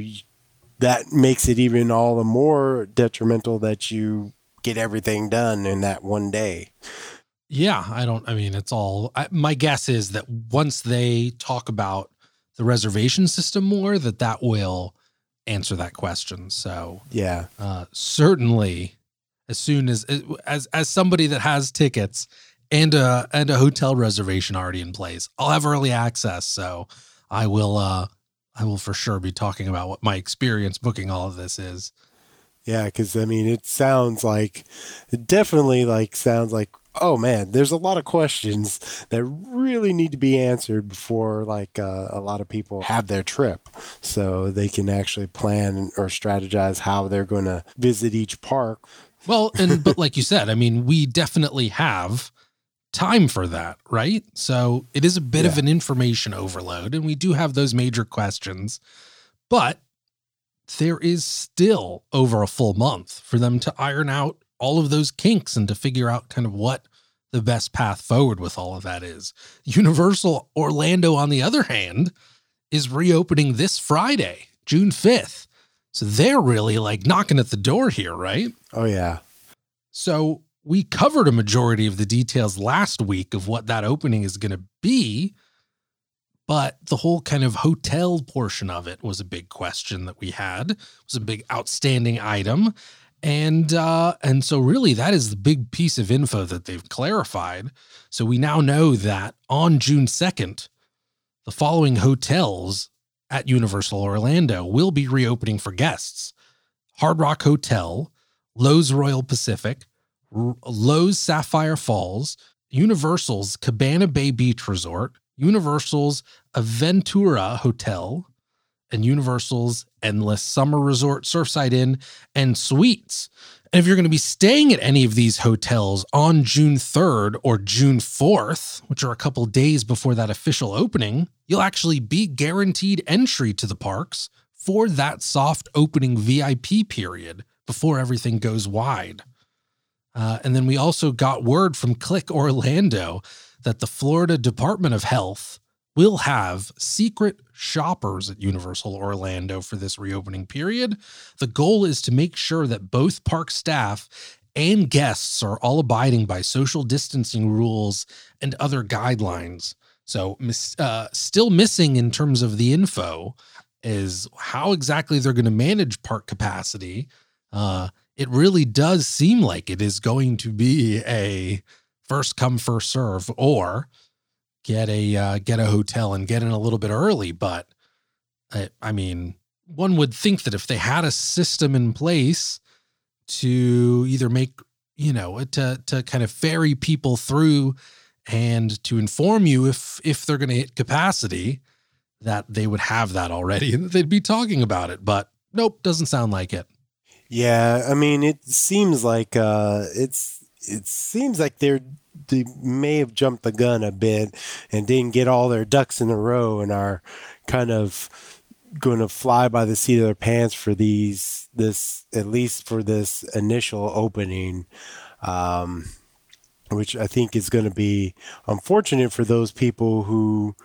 that makes it even all the more detrimental that you get everything done in that one day. Yeah, I don't. I mean, it's all. I, my guess is that once they talk about the reservation system more, that that will answer that question. So yeah, uh, certainly, as soon as as as somebody that has tickets and a and a hotel reservation already in place, I'll have early access. So I will uh I will for sure be talking about what my experience booking all of this is. Yeah, because I mean, it sounds like it definitely like sounds like oh man, there's a lot of questions that really need to be answered before like uh, a lot of people have their trip, so they can actually plan or strategize how they're going to visit each park. Well, and but like you said, I mean, we definitely have time for that, right? So it is a bit yeah. of an information overload, and we do have those major questions, but there is still over a full month for them to iron out all of those kinks and to figure out kind of what the best path forward with all of that is. Universal Orlando, on the other hand, is reopening this Friday, June 5th. So they're really like knocking at the door here, right? Oh, yeah. So we covered a majority of the details last week of what that opening is going to be. But the whole kind of hotel portion of it was a big question that we had, it was a big outstanding item. And uh, and so really that is the big piece of info that they've clarified. So we now know that on June 2nd, the following hotels at Universal Orlando will be reopening for guests. Hard Rock Hotel, Loews Royal Pacific, Loews Sapphire Falls, Universal's Cabana Bay Beach Resort, Universal's Aventura Hotel, and Universal's Endless Summer Resort, Surfside Inn, and Suites. And if you're going to be staying at any of these hotels on June 3rd or June 4th, which are a couple days before that official opening, you'll actually be guaranteed entry to the parks for that soft opening VIP period before everything goes wide. Uh, and then we also got word from Click Orlando that the Florida Department of Health will have secret shoppers at Universal Orlando for this reopening period. The goal is to make sure that both park staff and guests are all abiding by social distancing rules and other guidelines. So, uh, still missing in terms of the info is how exactly they're going to manage park capacity. Uh, it really does seem like it is going to be a first come, first serve, or get a uh, get a hotel and get in a little bit early. But I, I mean, one would think that if they had a system in place to either make you know to to kind of ferry people through and to inform you if if they're going to hit capacity that they would have that already and they'd be talking about it but nope doesn't sound like it yeah i mean it seems like uh it's it seems like they're they may have jumped the gun a bit and didn't get all their ducks in a row and are kind of going to fly by the seat of their pants for these this at least for this initial opening um which I think is going to be unfortunate for those people who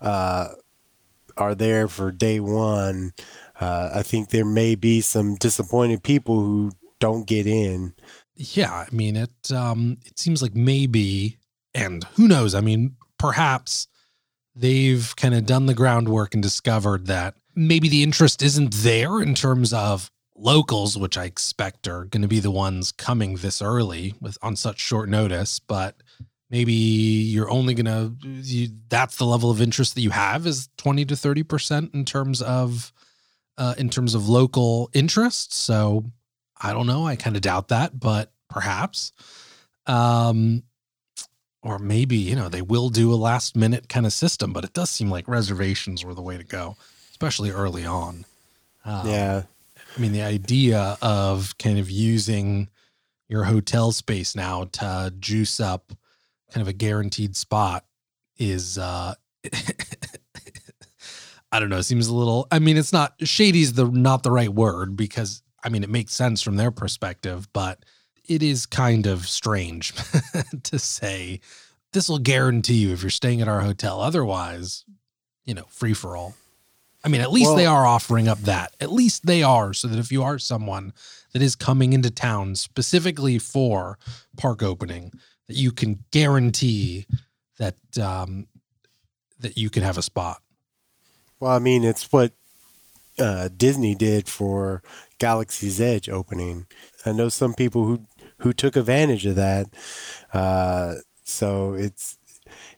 uh, are there for day one. Uh, I think there may be some disappointed people who don't get in. Yeah, I mean it. Um, it seems like maybe, and who knows? I mean, perhaps they've kind of done the groundwork and discovered that maybe the interest isn't there in terms of locals, which I expect are going to be the ones coming this early with on such short notice, but maybe you're only going to that's the level of interest that you have is 20 to 30% in terms of uh, in terms of local interest. So I don't know, I kind of doubt that, but perhaps um or maybe, you know, they will do a last minute kind of system, but it does seem like reservations were the way to go, especially early on. Um, yeah. I mean, the idea of kind of using your hotel space now to juice up kind of a guaranteed spot is uh I don't know, It seems a little I mean, it's not shady's the not the right word because I mean, it makes sense from their perspective, but it is kind of strange to say this will guarantee you if you're staying at our hotel. Otherwise, you know, free for all. I mean, at least well, they are offering up that. At least they are, so that if you are someone that is coming into town specifically for park opening, that you can guarantee that um, that you can have a spot. Well, I mean, it's what uh, Disney did for Galaxy's Edge opening. I know some people who who took advantage of that. Uh, so it's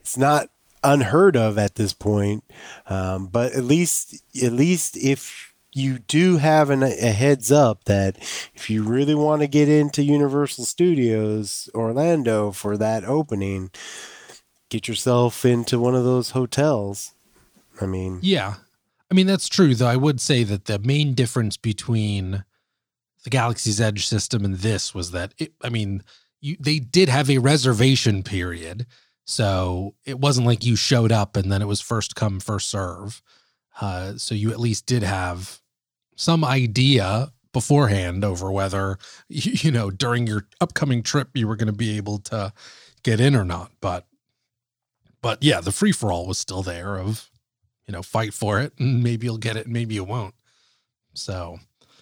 it's not unheard of at this point. Um, but at least at least if you do have an, a heads up that if you really want to get into Universal Studios Orlando for that opening, get yourself into one of those hotels. I mean, yeah. I mean, that's true, though. I would say that the main difference between the Galaxy's Edge system and this was that, it, I mean, you, they did have a reservation period so it wasn't like you showed up and then it was first come, first serve. Uh, so you at least did have some idea beforehand over whether, you know, during your upcoming trip, you were going to be able to get in or not. But, but yeah, the free for all was still there of, you know, fight for it and maybe you'll get it and maybe you won't. So,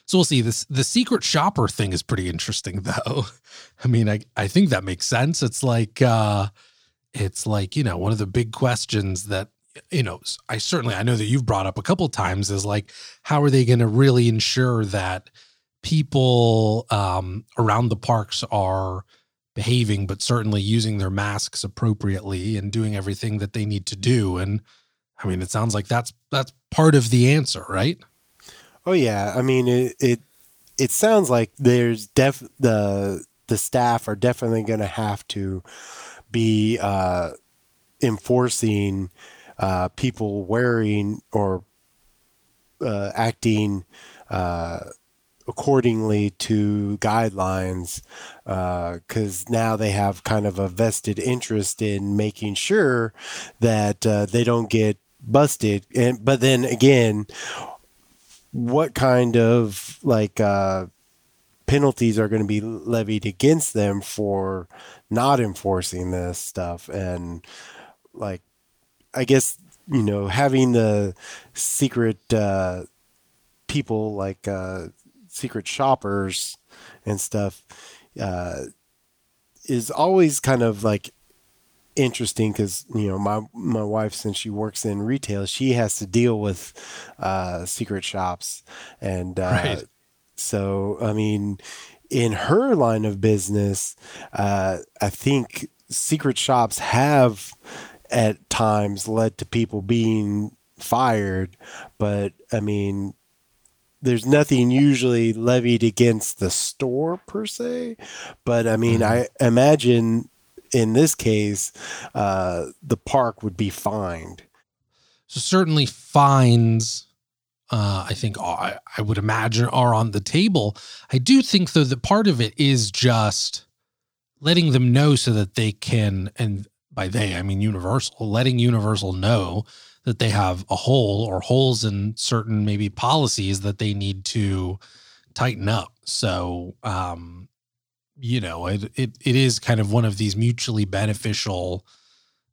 so we'll see. This the secret shopper thing is pretty interesting though. I mean, I I think that makes sense. It's like uh it's like you know one of the big questions that you know i certainly i know that you've brought up a couple times is like how are they going to really ensure that people um, around the parks are behaving but certainly using their masks appropriately and doing everything that they need to do and i mean it sounds like that's that's part of the answer right? Oh yeah. I mean it it, it sounds like there's def the the staff are definitely going to have to be uh, enforcing uh, people wearing or uh, acting uh, accordingly to guidelines because uh, now they have kind of a vested interest in making sure that uh, they don't get busted. And but then again what kind of like uh penalties are going to be levied against them for not enforcing this stuff? And like i guess you know having the secret uh, people like uh, secret shoppers and stuff uh, is always kind of like interesting because you know my my wife since she works in retail she has to deal with uh, secret shops and uh, right. So, I mean, in her line of business, uh, I think secret shops have at times led to people being fired, but I mean, there's nothing usually levied against the store per se. But I mean, mm-hmm. I imagine in this case, uh, the park would be fined. So certainly fines uh, I think I, I would imagine are on the table. I do think though that part of it is just letting them know so that they can, and by they I mean Universal, letting Universal know that they have a hole or holes in certain maybe policies that they need to tighten up. So um, you know, it, it it is kind of one of these mutually beneficial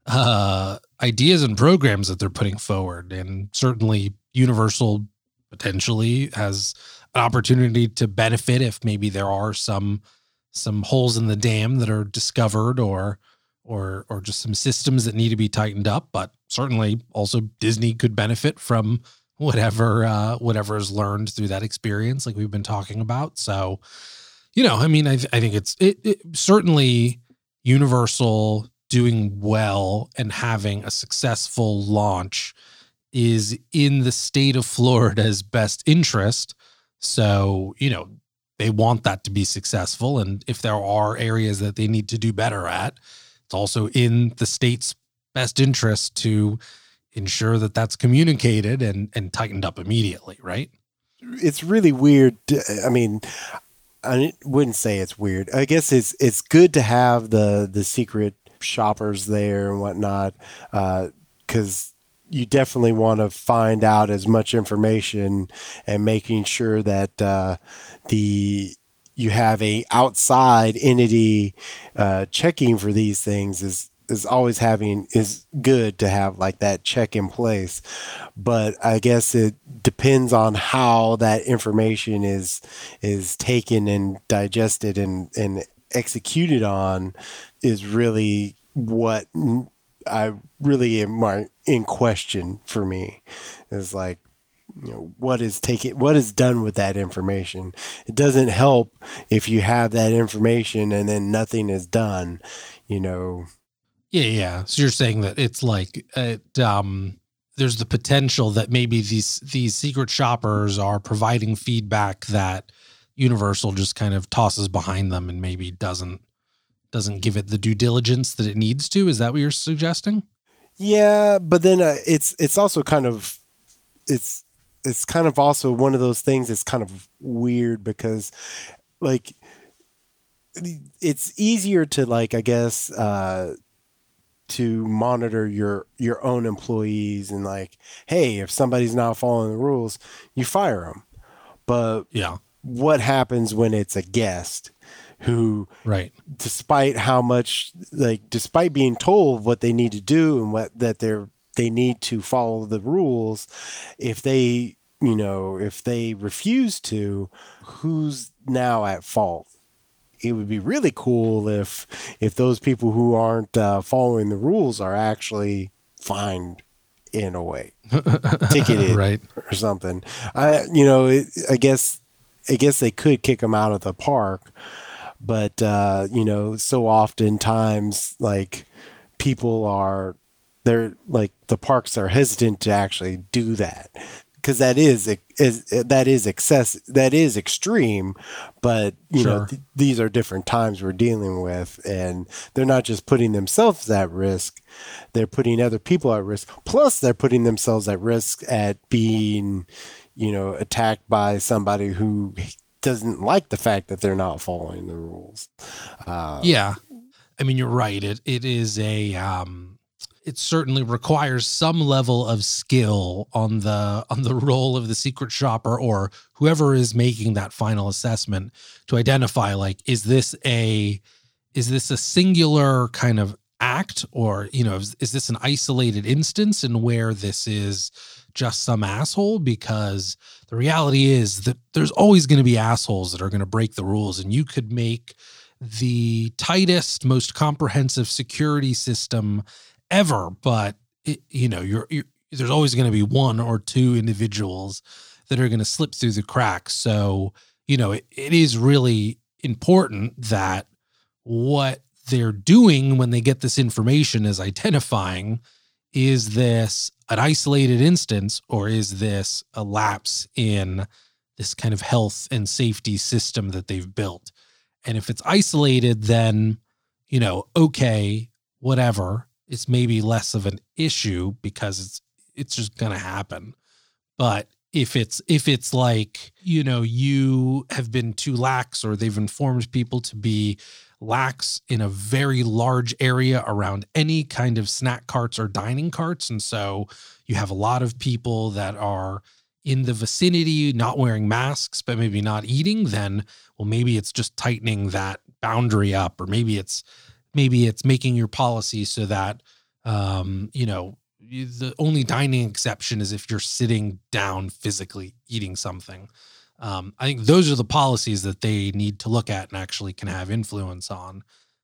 uh ideas and programs that they're putting forward. And certainly universal potentially has an opportunity to benefit if maybe there are some some holes in the dam that are discovered or or or just some systems that need to be tightened up. But certainly also disney could benefit from whatever uh whatever is learned through that experience like we've been talking about. So you know i mean i, I think it's it, it certainly universal doing well and having a successful launch is in the state of florida's best interest so you know they want that to be successful. And if there are areas that they need to do better at, it's also in the state's best interest to ensure that that's communicated and, and tightened up immediately, right? It's really weird. I mean, I wouldn't say it's weird. I guess it's it's good to have the the secret shoppers there and whatnot, because uh, you definitely want to find out as much information and making sure that uh, the you have a outside entity uh, checking for these things is is always having is good to have like that check in place. But i guess it depends on how that information is is taken and digested and and executed on is really what I really am in question for me. Is like you know what is taken what is done with that information? It doesn't help if you have that information and then nothing is done you know yeah yeah so you're saying that it's like it um there's the potential that maybe these these secret shoppers are providing feedback that universal just kind of tosses behind them and maybe doesn't doesn't give it the due diligence that it needs to. Is that what you're suggesting? Yeah, but then uh, it's it's also kind of it's it's kind of also one of those things that's kind of weird because like it's easier to like I guess uh to monitor your your own employees and like hey if somebody's not following the rules you fire them but yeah. what happens when it's a guest who right. despite how much like despite being told what they need to do and what that they're they need to follow the rules if they you know if they refuse to who's now at fault it would be really cool if if those people who aren't uh, following the rules are actually fined in a way ticketed right. or something. I you know it, i guess i guess they could kick them out of the park but uh, you know, so oftentimes like people are they're like the parks are hesitant to actually do that because that is, is that is excess that is extreme but you sure. know th- these are different times we're dealing with and they're not just putting themselves at risk they're putting other people at risk plus they're putting themselves at risk at being you know attacked by somebody who doesn't like the fact that they're not following the rules. Uh, yeah, I mean you're right. It it is a um, it certainly requires some level of skill on the on the role of the secret shopper or whoever is making that final assessment to identify like is this a is this a singular kind of act or you know is, is this an isolated instance and where this is just some asshole? Because the reality is that there's always going to be assholes that are going to break the rules and you could make the tightest most comprehensive security system ever but it, you know you're, you're there's always going to be one or two individuals that are going to slip through the cracks so you know it, it is really important that what they're doing when they get this information is identifying is this an isolated instance or is this a lapse in this kind of health and safety system that they've built? And if it's isolated, then, you know, okay, whatever. It's maybe less of an issue because it's it's just gonna happen. But if it's if it's like, you know, you have been too lax or they've informed people to be lax in a very large area around any kind of snack carts or dining carts. And so you have a lot of people that are in the vicinity not wearing masks, but maybe not eating, then, well, maybe it's just tightening that boundary up, or maybe it's maybe it's making your policy so that um, you know the only dining exception is if you're sitting down physically eating something. Um, I think those are the policies that they need to look at and actually can have influence on.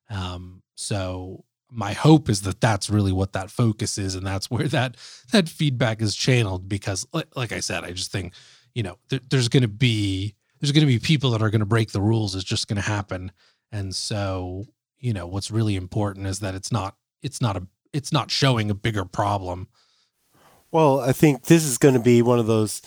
Um, so my hope is that that's really what that focus is, and that's where that that feedback is channeled. Because, like, like I said, I just think you know there, there's going to be there's going to be people that are going to break the rules. It's just going to happen, and so you know what's really important is that it's not it's not a it's not showing a bigger problem. Well, I think this is going to be one of those.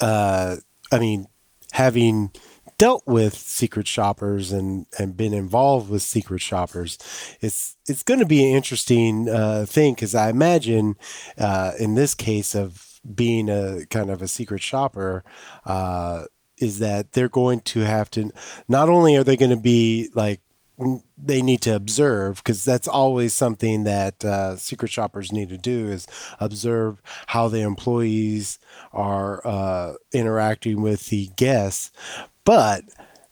Uh, I mean, having dealt with secret shoppers and and been involved with secret shoppers, it's it's going to be an interesting uh, thing because I imagine uh, in this case of being a kind of a secret shopper. Uh, is that they're going to have to not only are they going to be like they need to observe because that's always something that uh, secret shoppers need to do is observe how the employees are uh, interacting with the guests. But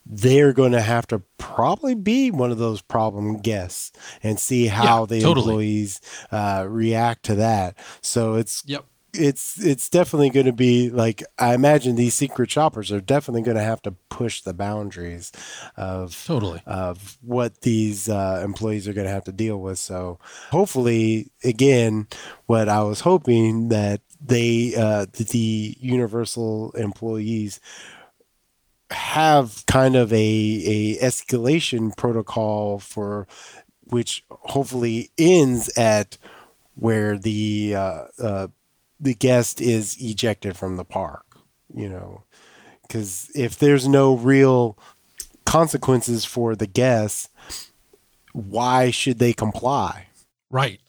they're going to have to probably be one of those problem guests and see how yeah, the totally. employees uh, react to that. So it's yep it's it's definitely going to be like I imagine these secret shoppers are definitely going to have to push the boundaries of totally of what these uh, employees are going to have to deal with. So hopefully, again, what I was hoping that they uh, the universal employees have kind of a a escalation protocol for which hopefully ends at where the uh, uh, the guest is ejected from the park, you know, because if there's no real consequences for the guests, why should they comply? Right.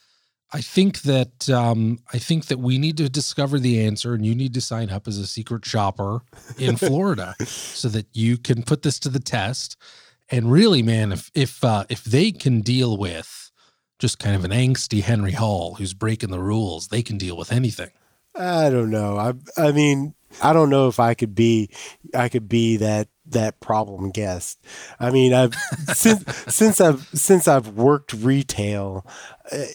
I think that um, I think that we need to discover the answer, and you need to sign up as a secret shopper in Florida, so that you can put this to the test. And really, man, if if uh, if they can deal with just kind of an angsty Henry Hall who's breaking the rules, they can deal with anything. I don't know. I I mean, I don't know if I could be I could be that that problem guest. I mean, I've since since I've since I've worked retail, eh,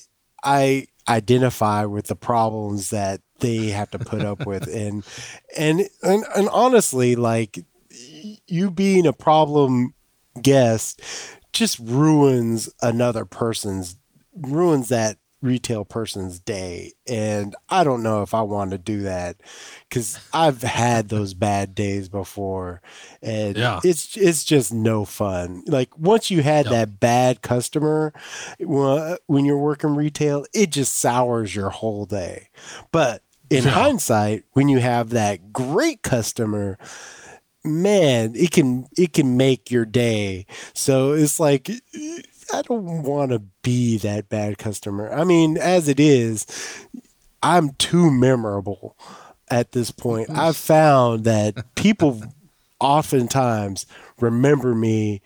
I identify with the problems that they have to put up with and and and, and honestly like you being a problem guest just ruins another person's ruins that retail person's day and i don't know if i want to do that because i've had those bad days before and yeah. it's it's just no fun like once you had yep. that bad customer when you're working retail it just sours your whole day but in yeah. hindsight when you have that great customer man it can it can make your day so it's like I don't want to be that bad customer. I mean, as it is, I'm too memorable at this point. I've found that people oftentimes remember me.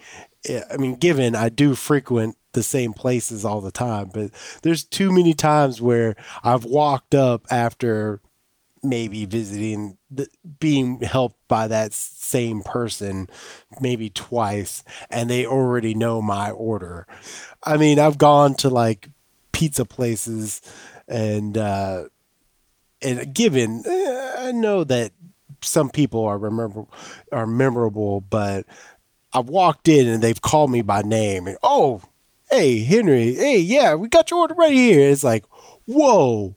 I mean, given I do frequent the same places all the time, but there's too many times where I've walked up after maybe visiting the, being helped by that same person maybe twice and they already know my order. I mean i've gone to like pizza places and uh and given eh, i know that some people are remember are memorable but i walked in and they've called me by name and oh hey henry hey yeah we got your order right here. It's like whoa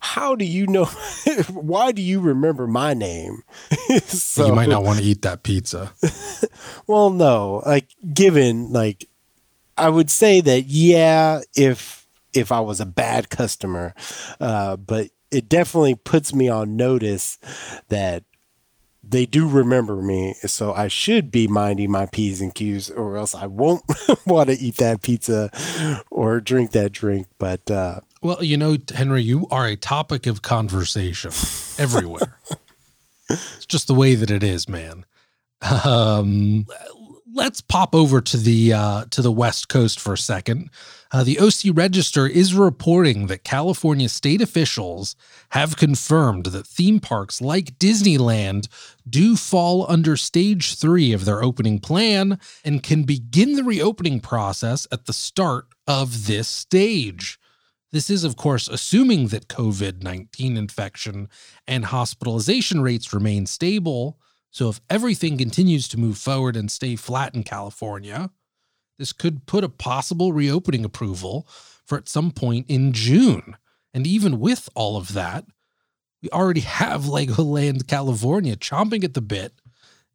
how do you know? why do you remember my name? so, you might not want to eat that pizza. well, no, like given like I would say that yeah, if if I was a bad customer, uh, but it definitely puts me on notice that they do remember me, so I should be minding my p's and q's, or else I won't want to eat that pizza or drink that drink. But uh, well, you know, Henry, you are a topic of conversation everywhere. it's just the way that it is, man. Um, let's pop over to the uh, to the West Coast for a second. Uh, the OC Register is reporting that California state officials have confirmed that theme parks like Disneyland do fall under stage three of their opening plan and can begin the reopening process at the start of this stage. This is, of course, assuming that COVID 19 infection and hospitalization rates remain stable. So, if everything continues to move forward and stay flat in California, this could put a possible reopening approval for at some point in June. And even with all of that, we already have Legoland California chomping at the bit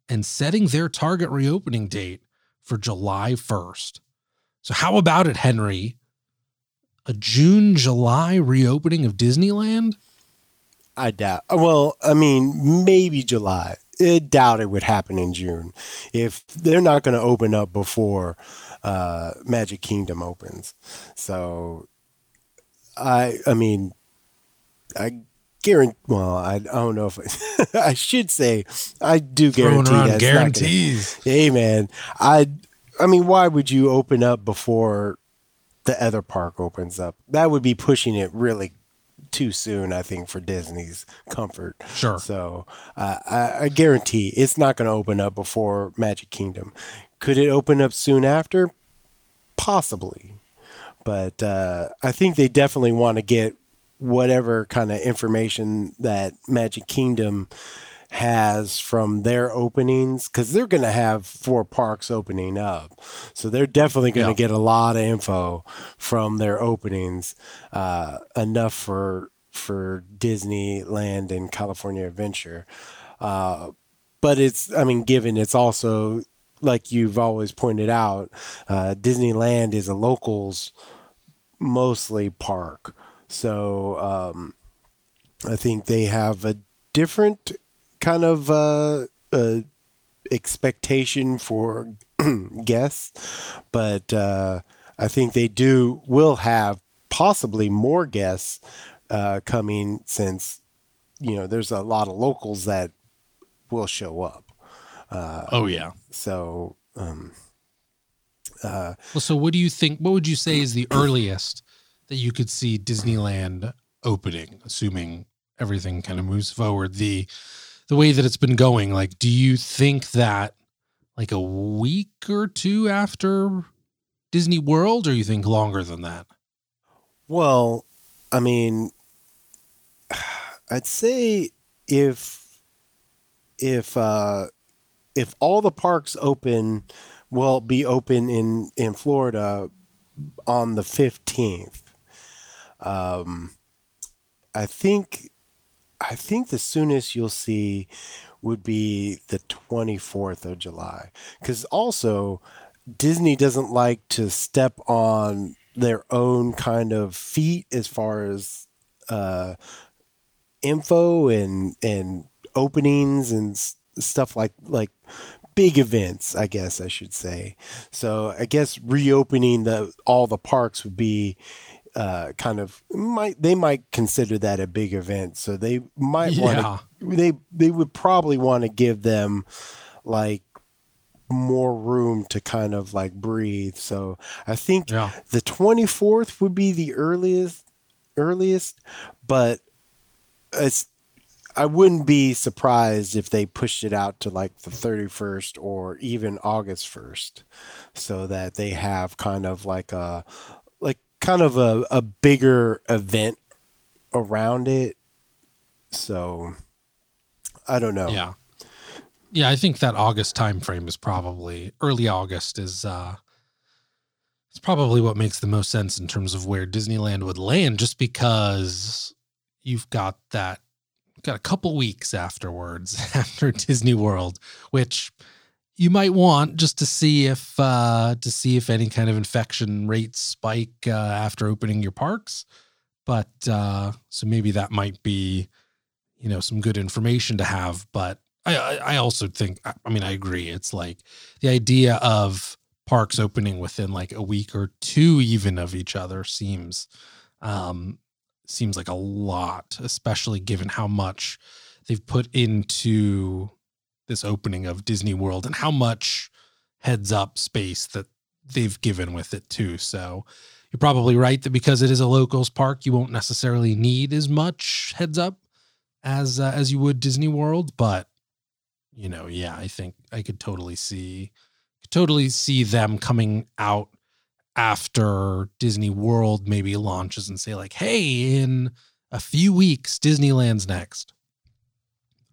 and setting their target reopening date for July 1st. So, how about it, Henry? A June, July reopening of Disneyland? I doubt. Well, I mean, maybe July. I doubt it would happen in June if they're not going to open up before uh, Magic Kingdom opens. So, I, I mean, I guarantee. Well, I, I don't know if I, I should say I do Throwing guarantee not gonna- guarantees. Hey, man, I, I mean, why would you open up before the other park opens up? That would be pushing it really too soon, I think, for Disney's comfort. Sure. So uh, I, I guarantee it's not going to open up before Magic Kingdom. Could it open up soon after? Possibly. But uh, I think they definitely want to get whatever kind of information that Magic Kingdom has from their openings because they're going to have four parks opening up. So they're definitely going to Yeah. get a lot of info from their openings, uh, enough for for Disneyland and California Adventure. Uh, but it's, I mean, given it's also like you've always pointed out, uh, Disneyland is a locals mostly park. So um, I think they have a different kind of uh, uh, expectation for guests, but uh, I think they do will have possibly more guests uh, coming since you know there's a lot of locals that will show up. Oh, yeah. So um, uh, Well, so what do you think? What would you say is the earliest that you could see Disneyland opening, assuming everything kind of moves forward? The the way that it's been going, like, do you think that like a week or two after Disney World, or you think longer than that? Well, I mean, I'd say if if uh, if all the parks open will be open in in Florida on the fifteenth. Um, I think I think the soonest you'll see would be the twenty fourth of July, because also Disney doesn't like to step on their own kind of feet as far as uh, info and and openings and stuff like like big events i guess i should say. So i guess reopening the all the parks would be uh, kind of might they might consider that a big event so they might want Yeah. to they they would probably want to give them like more room to kind of like breathe so i think Yeah. the 24th would be the earliest earliest but it's I wouldn't be surprised if they pushed it out to like the 31st or even August 1st so that they have kind of like a kind of a, a bigger event around it so I don't know Yeah. Yeah, I think that August time frame is probably early August is uh it's probably what makes the most sense in terms of where Disneyland would land just because you've got that got a couple weeks afterwards after Disney World which you might want just to see if uh to see if any kind of infection rates spike uh, after opening your parks but uh so maybe that might be you know some good information to have but I, I also think I mean I agree. It's like the idea of parks opening within like a week or two even of each other seems um seems like a lot, especially given how much they've put into this opening of Disney World and how much heads up space that they've given with it too. So you're probably right that because it is a locals park, you won't necessarily need as much heads up as uh, as you would Disney World, but you know, yeah, I think I could totally see could totally see them coming out after Disney World maybe launches and say like, "Hey, in a few weeks Disneyland's next."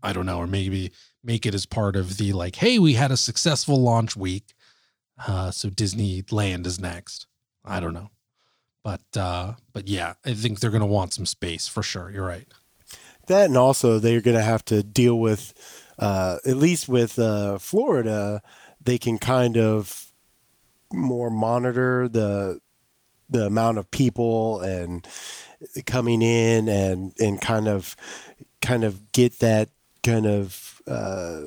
I don't know, or maybe make it as part of the like, "Hey, we had a successful launch week. Uh, so Disneyland is next." I don't know. But uh but yeah, I think they're to want some space for sure. You're right. That and also they're to have to deal with uh at least with uh Florida, they can kind of more monitor the the amount of people and coming in and and kind of kind of get that kind of uh,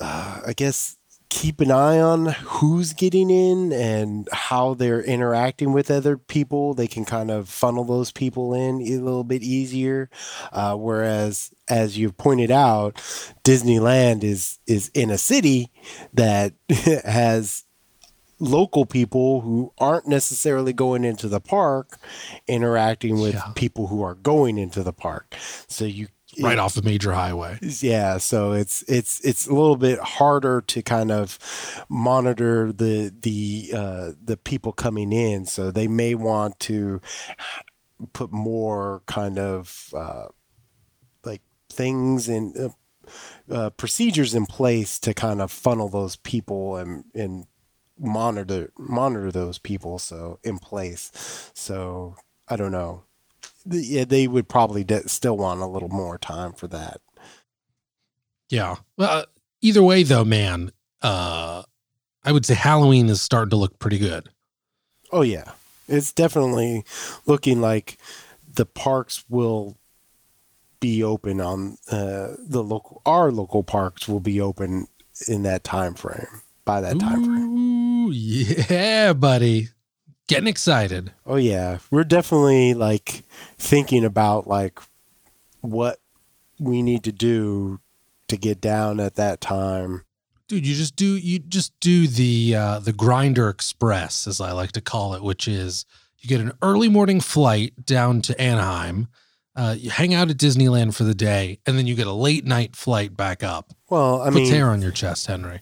uh, I guess keep an eye on who's getting in and how they're interacting with other people. They can kind of funnel those people in a little bit easier. Uh, whereas, as you've pointed out, Disneyland is is in a city that has local people who aren't necessarily going into the park interacting with yeah. people who are going into the park. So you right off the major highway. Yeah, so it's it's it's a little bit harder to kind of monitor the the uh, the people coming in. So they may want to put more kind of uh, like things and uh, uh, procedures in place to kind of funnel those people and and monitor monitor those people so in place. So I don't know yeah, they would probably de- still want a little more time for that. Yeah. Well, uh, either way, though, man, uh, I would say Halloween is starting to look pretty good. Oh yeah, it's definitely looking like the parks will be open on uh, the local. Our local parks will be open in that time frame. By that time frame. Yeah, buddy getting excited. Oh yeah, we're definitely like thinking about like what we need to do to get down at that time. Dude, you just do you just do the uh the grinder express as I like to call it, which is you get an early morning flight down to Anaheim. Uh, you hang out at Disneyland for the day, and then you get a late night flight back up. Well, I Puts mean, hair on your chest, Henry.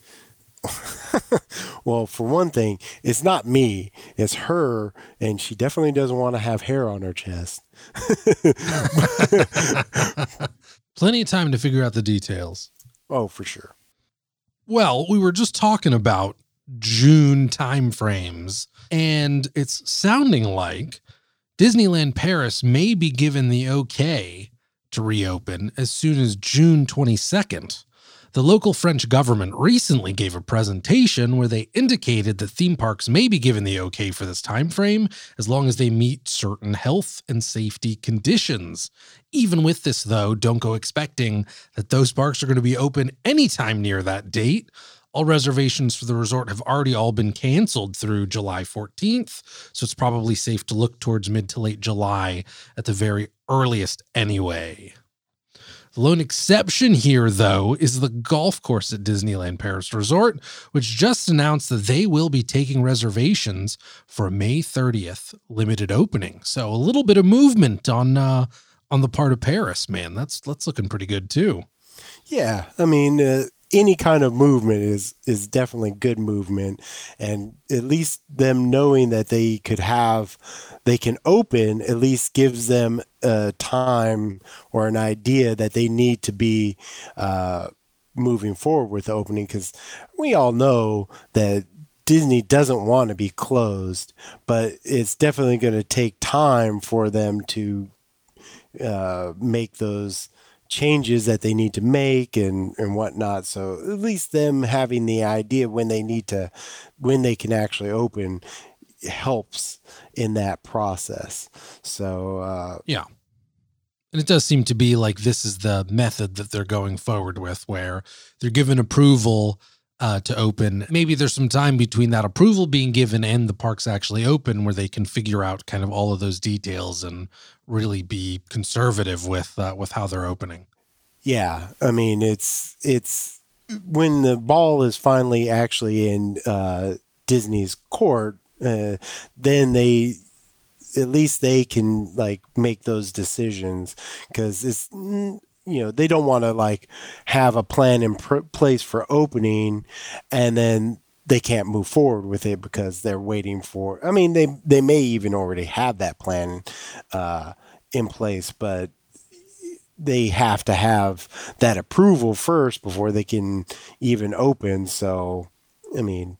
well, for one thing, it's not me, it's her, and she definitely doesn't want to have hair on her chest. Plenty of time to figure out the details. Oh, for sure. Well, we were just talking about June timeframes, and it's sounding like Disneyland Paris may be given the okay to reopen as soon as June 22nd. The local French government recently gave a presentation where they indicated that theme parks may be given the okay for this time frame as long as they meet certain health and safety conditions. Even with this though, don't go expecting that those parks are going to be open anytime near that date. All reservations for the resort have already all been canceled through July 14th, so it's probably safe to look towards mid to late July at the very earliest anyway. The lone exception here, though, is the golf course at Disneyland Paris Resort, which just announced that they will be taking reservations for May 30th limited opening. So a little bit of movement on uh, on the part of Paris, man. That's that's looking pretty good too. Yeah, I mean, uh, any kind of movement is is definitely good movement. And at least them knowing that they could have they can open at least gives them a time or an idea that they need to be uh, moving forward with the opening. Because we all know that Disney doesn't want to be closed, but it's definitely going to take time for them to uh, make those changes that they need to make and and whatnot. So at least them having the idea when they need to, when they can actually open, helps in that process. So uh, yeah. And it does seem to be like this is the method that they're going forward with, where they're given approval uh, to open. Maybe there's some time between that approval being given and the parks actually open where they can figure out kind of all of those details and really be conservative with uh, with how they're opening. Yeah, I mean it's it's when the ball is finally actually in uh, Disney's court, uh, then they at least they can like make those decisions because it's you know they don't want to like have a plan in pr- place for opening and then they can't move forward with it because they're waiting for i mean they they may even already have that plan uh, in place but they have to have that approval first before they can even open. So i mean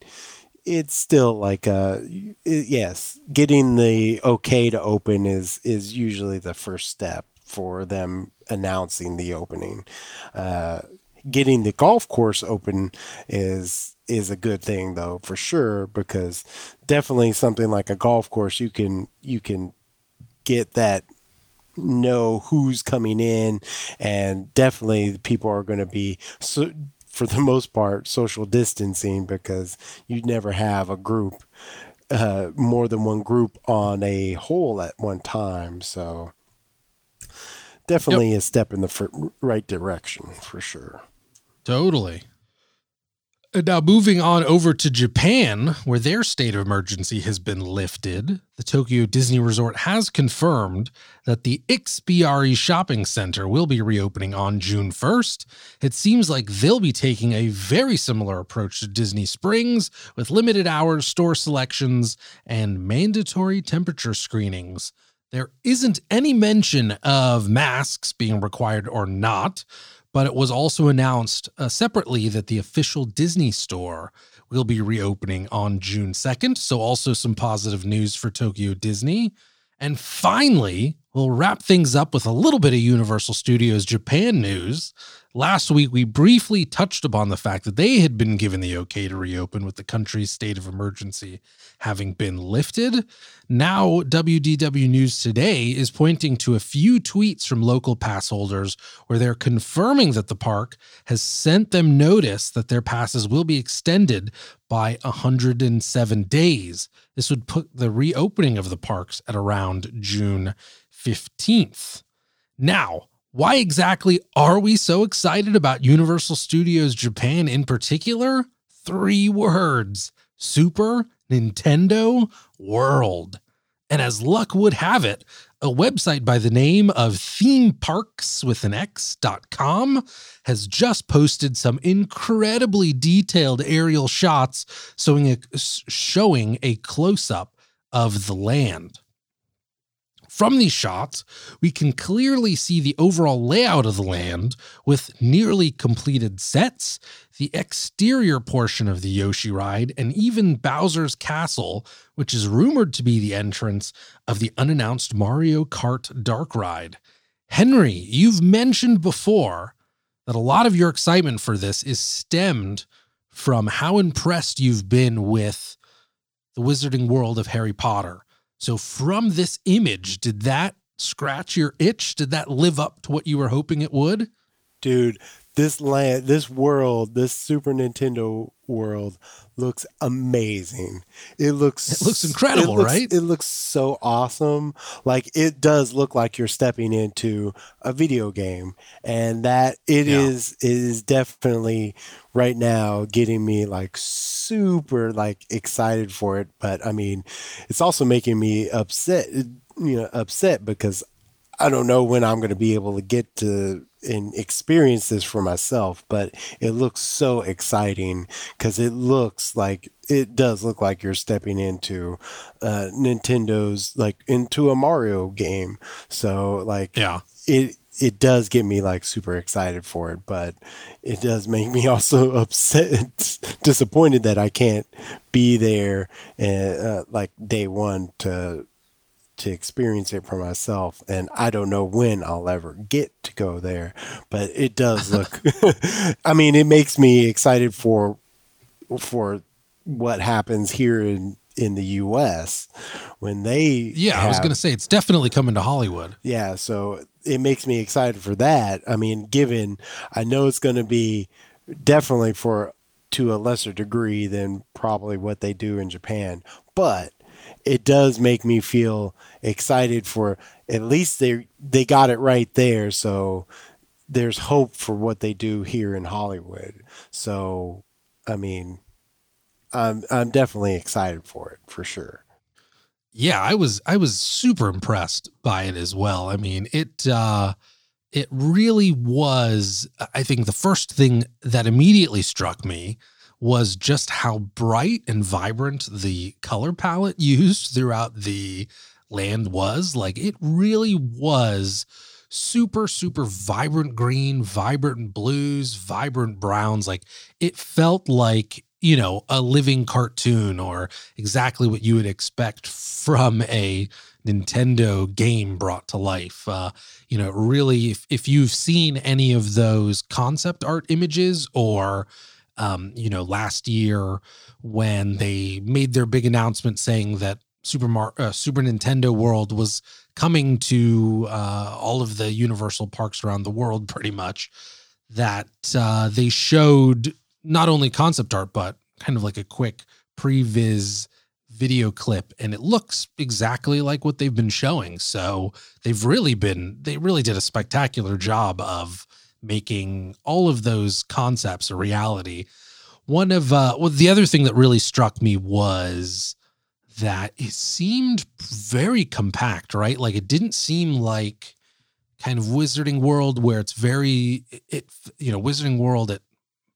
it's still like uh yes getting the okay to open is is usually the first step for them announcing the opening uh getting the golf course open is is a good thing though for sure because definitely something like a golf course you can you can get that know who's coming in and definitely people are going to be so for the most part, social distancing because you never have a group, uh, more than one group on a hole at one time. So definitely yep. a step in the right direction for sure. Totally. Uh, now, moving on over to Japan, where their state of emergency has been lifted, the Tokyo Disney Resort has confirmed that the Ikspiari Shopping Center will be reopening on June 1st. It seems like they'll be taking a very similar approach to Disney Springs with limited hours, store selections, and mandatory temperature screenings. There isn't any mention of masks being required or not but it was also announced uh, separately that the official Disney store will be reopening on June 2nd. So, also some positive news for Tokyo Disney. And finally, we'll wrap things up with a little bit of Universal Studios Japan news. Last week, we briefly touched upon the fact that they had been given the okay to reopen with the country's state of emergency having been lifted. Now, WDW News Today is pointing to a few tweets from local pass holders where they're confirming that the park has sent them notice that their passes will be extended by 107 days. This would put the reopening of the parks at around June 15th. Now, why exactly are we so excited about Universal Studios Japan in particular? Three words Super Nintendo World. And as luck would have it, a website by the name of themeparkswithanx.com has just posted some incredibly detailed aerial shots showing a, showing a close up of the land. From these shots, we can clearly see the overall layout of the land with nearly completed sets, the exterior portion of the Yoshi ride, and even Bowser's Castle, which is rumored to be the entrance of the unannounced Mario Kart Dark Ride. Henry, you've mentioned before that a lot of your excitement for this is stemmed from how impressed you've been with the wizarding world of Harry Potter. So, from this image, did that scratch your itch? Did that live up to what you were hoping it would? Dude, this land, this world, this Super Nintendo world looks amazing. It looks it looks incredible, it looks, right? It looks so awesome. Like it does look like you're stepping into a video game, and that it yeah. is is definitely right now getting me like super like excited for it. But I mean, it's also making me upset. You know, upset because I don't know when I'm going to be able to get to and experience this for myself, but it looks so exciting because it looks like it does look like you're stepping into uh, Nintendo's like into a Mario game. So like yeah, it it does get me like super excited for it, but it does make me also upset, disappointed that I can't be there uh, uh like day one to to experience it for myself and i don't know when i'll ever get to go there but it does look i mean it makes me excited for for what happens here in in the us when they yeah have, i was going to say it's definitely coming to hollywood. Yeah so it makes me excited for that. I mean given i know it's going to be definitely for to a lesser degree than probably what they do in japan but it does make me feel excited for at least they they got it right there. So there's hope for what they do here in Hollywood. So, I mean, I'm I'm definitely excited for it for sure. Yeah, I was I was super impressed by it as well. I mean, it uh it really was I think the first thing that immediately struck me was just how bright and vibrant the color palette used throughout the land was. Like it really was super, super vibrant green, vibrant blues, vibrant browns. Like it felt like, you know, a living cartoon or exactly what you would expect from a Nintendo game brought to life. Uh, you know, really, if, if you've seen any of those concept art images or, um, you know, last year when they made their big announcement saying that Super Mar- uh, Super Nintendo World was coming to uh, all of the Universal parks around the world, pretty much. That uh, they showed not only concept art but kind of like a quick previs video clip, and it looks exactly like what they've been showing. So they've really been they really did a spectacular job of making all of those concepts a reality. One of uh, well, the other thing that really struck me was that it seemed very compact, right? Like it didn't seem like kind of Wizarding World where it's very it you know Wizarding World it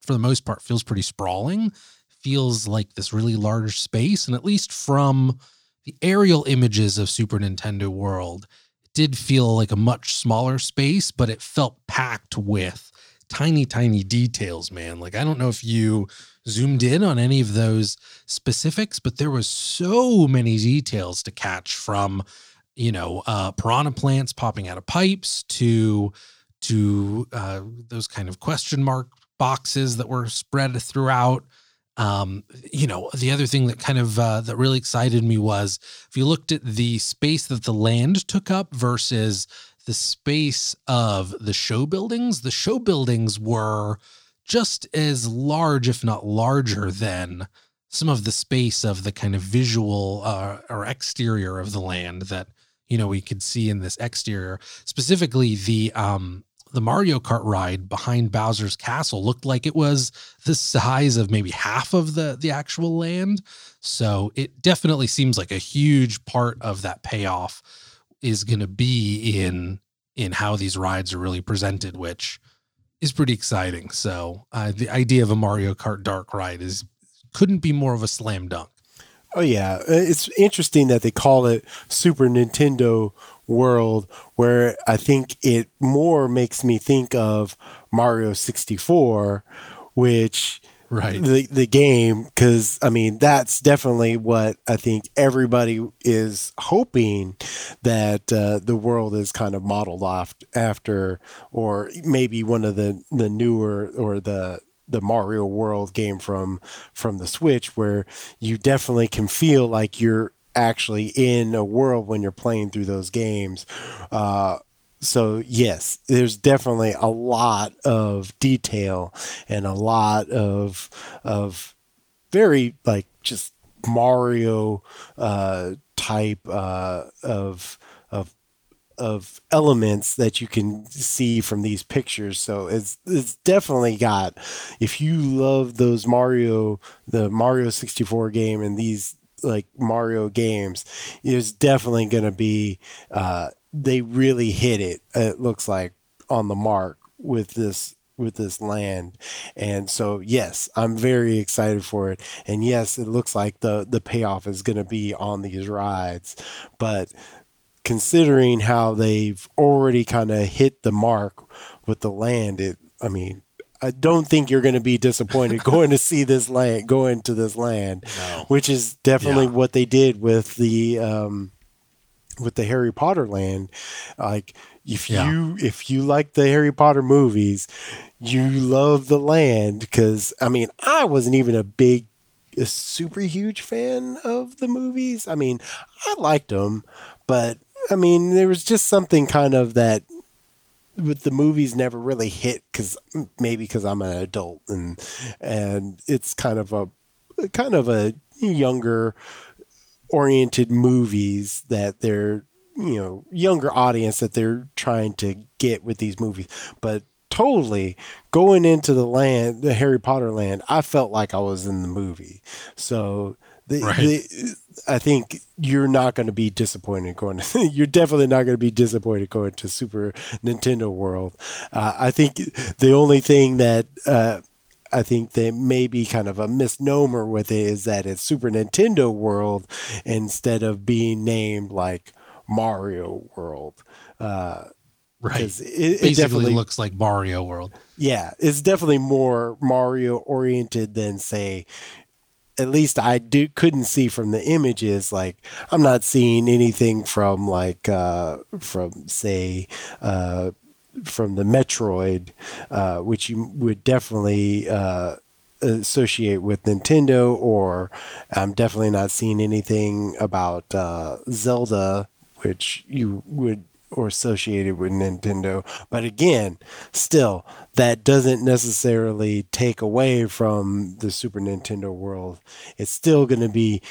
for the most part feels pretty sprawling, feels like this really large space, and at least from the aerial images of Super Nintendo World, did feel like a much smaller space, but it felt packed with tiny, tiny details, man. Like I don't know if you zoomed in on any of those specifics, but there was so many details to catch from, you know, uh, piranha plants popping out of pipes to to uh, those kind of question mark boxes that were spread throughout. Um, you know, the other thing that kind of uh, that really excited me was if you looked at the space that the land took up versus the space of the show buildings, the show buildings were just as large, if not larger, than some of the space of the kind of visual uh, or exterior of the land that you know we could see in this exterior. Specifically, the um, the Mario Kart ride behind Bowser's castle looked like it was the size of maybe half of the the actual land. So it definitely seems like a huge part of that payoff is going to be in in how these rides are really presented, which is pretty exciting. So uh, the idea of a Mario Kart Dark ride is couldn't be more of a slam dunk. Oh yeah, uh, it's interesting that they call it Super Nintendo World, where I think it more makes me think of Mario 64, which right. the the game because I mean that's definitely what I think everybody is hoping that uh, the world is kind of modeled off after, or maybe one of the the newer or the the Mario World game from from the Switch, where you definitely can feel like you're actually in a world when you're playing through those games. Uh, so yes, there's definitely a lot of detail and a lot of of very like just Mario uh, type uh, of of of elements that you can see from these pictures. So it's it's definitely got if you love those Mario the Mario 64 game and these like Mario games, is definitely going to be uh, they really hit it. It looks like on the mark with this with this land. And so yes, I'm very excited for it. And yes, it looks like the the payoff is going to be on these rides. But considering how they've already kind of hit the mark with the land, it I mean, I don't think you're going to be disappointed going to see this land, going to this land, no. which is definitely yeah. what they did with the um, with the Harry Potter land, like if yeah. you if you like the Harry Potter movies, you love the land because I mean I wasn't even a big a super huge fan of the movies. I mean, I liked them, but I mean there was just something kind of that with the movies never really hit because maybe because I'm an adult and and it's kind of a kind of a younger oriented movies that they're you know younger audience that they're trying to get with these movies but totally going into the land, the Harry Potter land. I felt like I was in the movie. So the, Right. the I think you're not going to be disappointed going. you're definitely not going to be disappointed going to Super Nintendo World. Uh, I think the only thing that uh, I think that may be kind of a misnomer with it is that it's Super Nintendo World instead of being named like Mario World. Uh, Right. it, it Basically definitely looks like Mario World. yeah, it's definitely more Mario oriented than say at least I do couldn't see from the images like I'm not seeing anything from like uh from say uh from the Metroid uh which you would definitely uh associate with Nintendo or I'm definitely not seeing anything about uh Zelda which you would or associated with Nintendo. But again, still, that doesn't necessarily take away from the Super Nintendo world. It's still going to be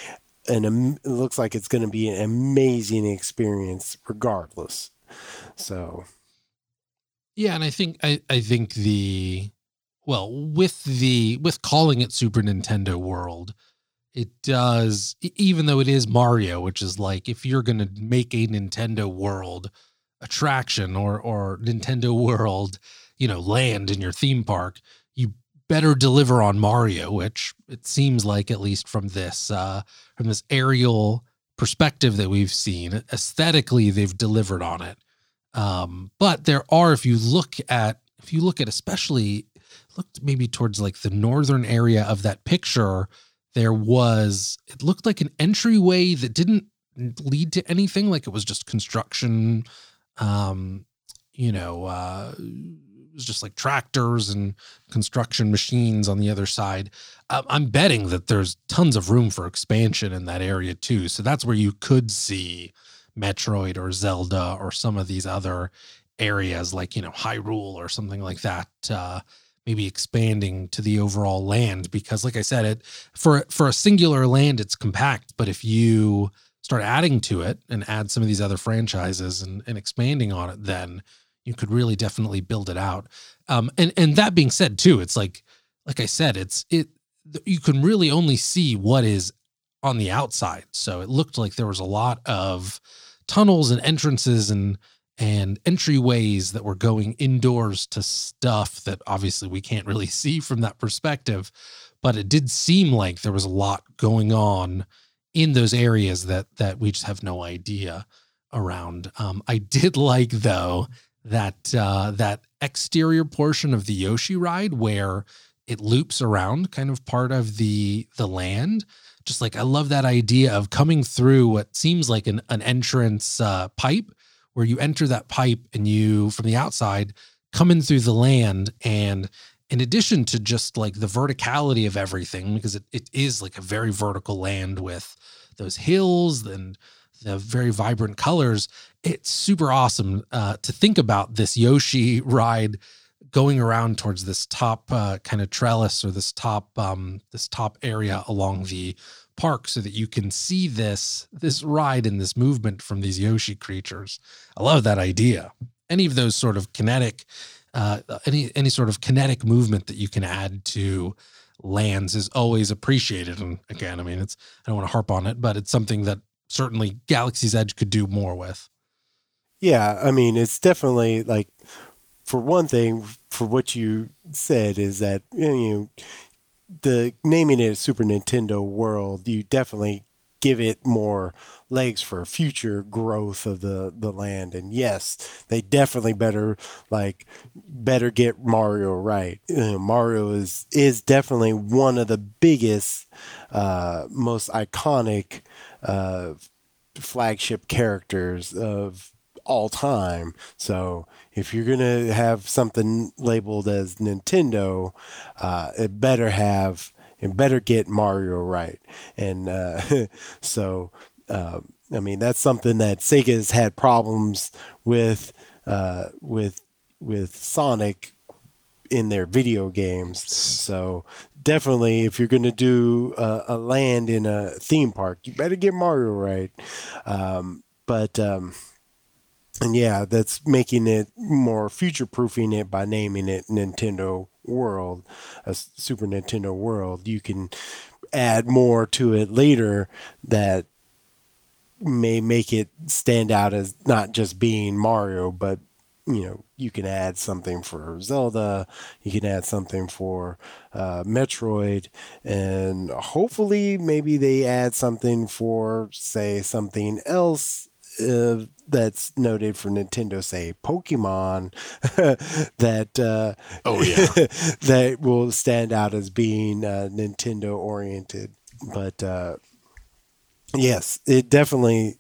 an, am- it looks like it's going to be an amazing experience regardless. So, Yeah, and I think I, I think the well with the with calling it Super Nintendo World, it does even though it is Mario, which is like if you're gonna make a Nintendo World attraction or or Nintendo World, you know, land in your theme park, you better deliver on Mario, which it seems like at least from this uh from this aerial perspective that we've seen, aesthetically they've delivered on it. Um, but there are, if you look at, if you look at, especially looked maybe towards like the northern area of that picture, there was, it looked like an entryway that didn't lead to anything. Like it was just construction, um, you know, uh, it was just like tractors and construction machines on the other side. Um, I'm betting that there's tons of room for expansion in that area too. So that's where you could see Metroid or Zelda or some of these other areas like, you know, Hyrule or something like that. Uh, maybe expanding to the overall land because like I said, it for for a singular land it's compact, but if you start adding to it and add some of these other franchises and, and expanding on it, then you could really definitely build it out. Um, and and that being said, too, it's like like I said, it's it you can really only see what is on the outside. So it looked like there was a lot of tunnels and entrances and and entryways that were going indoors to stuff that obviously we can't really see from that perspective. But it did seem like there was a lot going on in those areas that that we just have no idea around. Um, I did like though that uh, that exterior portion of the Yoshi ride where it loops around, kind of part of the the land. Just like I love that idea of coming through what seems like an an entrance uh, pipe, where you enter that pipe and you from the outside come in through the land and in addition to just like the verticality of everything because it, it is like a very vertical land with those hills and the very vibrant colors it's super awesome uh, to think about this yoshi ride going around towards this top uh, kind of trellis or this top um, this top area along the park so that you can see this this ride and this movement from these yoshi creatures. I love that idea. Any of those sort of kinetic uh, any any sort of kinetic movement that you can add to lands is always appreciated. And again i mean it's i don't want to harp on it but it's something that certainly galaxy's edge could do more with. Yeah, I mean, it's definitely like, for one thing, for what you said is that, you know, the naming it Super Nintendo World, you definitely give it more legs for future growth of the the land. And yes they definitely better like better get mario right. Uh, mario is is definitely one of the biggest uh most iconic uh flagship characters of all time. So if you're gonna have something labeled as nintendo uh it better have and better get Mario right. And uh, so, uh, I mean, that's something that Sega has had problems with uh, with with Sonic in their video games. So definitely, if you're going to do a, a land in a theme park, you better get Mario right. Um, but um, and yeah, that's making it more future proofing it by naming it Nintendo World, a Super Nintendo World. You can add more to it later that may make it stand out as not just being Mario, but you know, you can add something for Zelda, you can add something for uh, Metroid, and hopefully maybe they add something for, say, something else uh, that's noted for Nintendo, say Pokemon, that uh, oh yeah, that will stand out as being uh, Nintendo oriented. But uh, yes, it definitely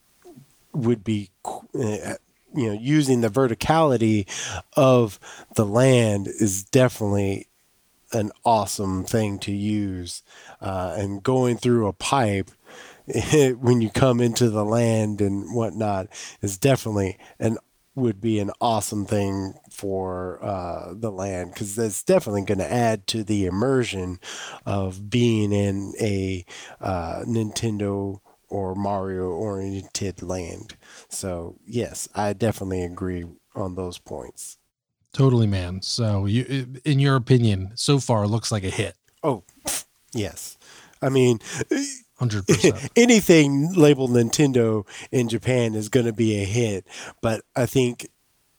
would be uh, you know using the verticality of the land is definitely an awesome thing to use uh, and going through a pipe when you come into the land and whatnot is definitely an would be an awesome thing for uh, the land because that's definitely going to add to the immersion of being in a uh, Nintendo or Mario oriented land. So yes, I definitely agree on those points. Totally, man. So you, in your opinion, so far looks like a hit. Oh, yes. I mean, hundred percent. Anything labeled Nintendo in Japan is going to be a hit, but I think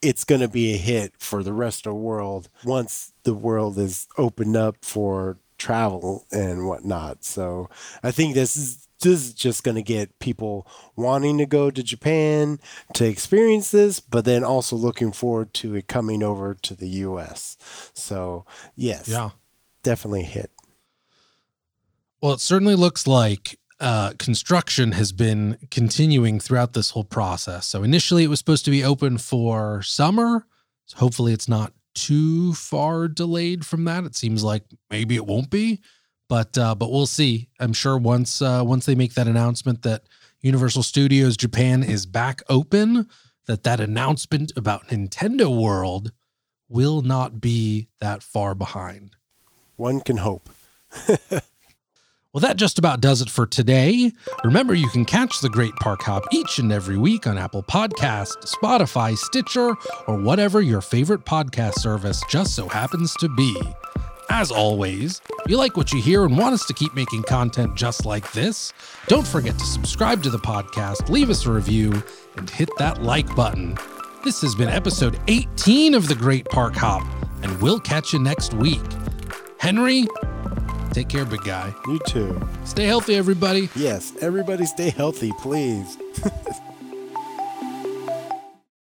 it's going to be a hit for the rest of the world once the world is opened up for travel and whatnot. So I think this is this is just going to get people wanting to go to Japan to experience this, but then also looking forward to it coming over to the U.S. So yes, yeah, definitely hit. Well, it certainly looks like uh, construction has been continuing throughout this whole process. So initially, it was supposed to be open for summer. So hopefully, it's not too far delayed from that. It seems like maybe it won't be but uh, but we'll see. I'm sure once uh, once they make that announcement that Universal Studios Japan is back open, that that announcement about Nintendo World will not be that far behind. One can hope. Well, that just about does it for today. Remember, you can catch the Great Park Hop each and every week on Apple Podcast, Spotify, Stitcher, or whatever your favorite podcast service just so happens to be. As always, if you like what you hear and want us to keep making content just like this, don't forget to subscribe to the podcast, leave us a review, and hit that like button. This has been episode 18 of The Great Park Hop, and we'll catch you next week. Henry, take care, big guy. You too. Stay healthy, everybody. Yes, everybody stay healthy, please.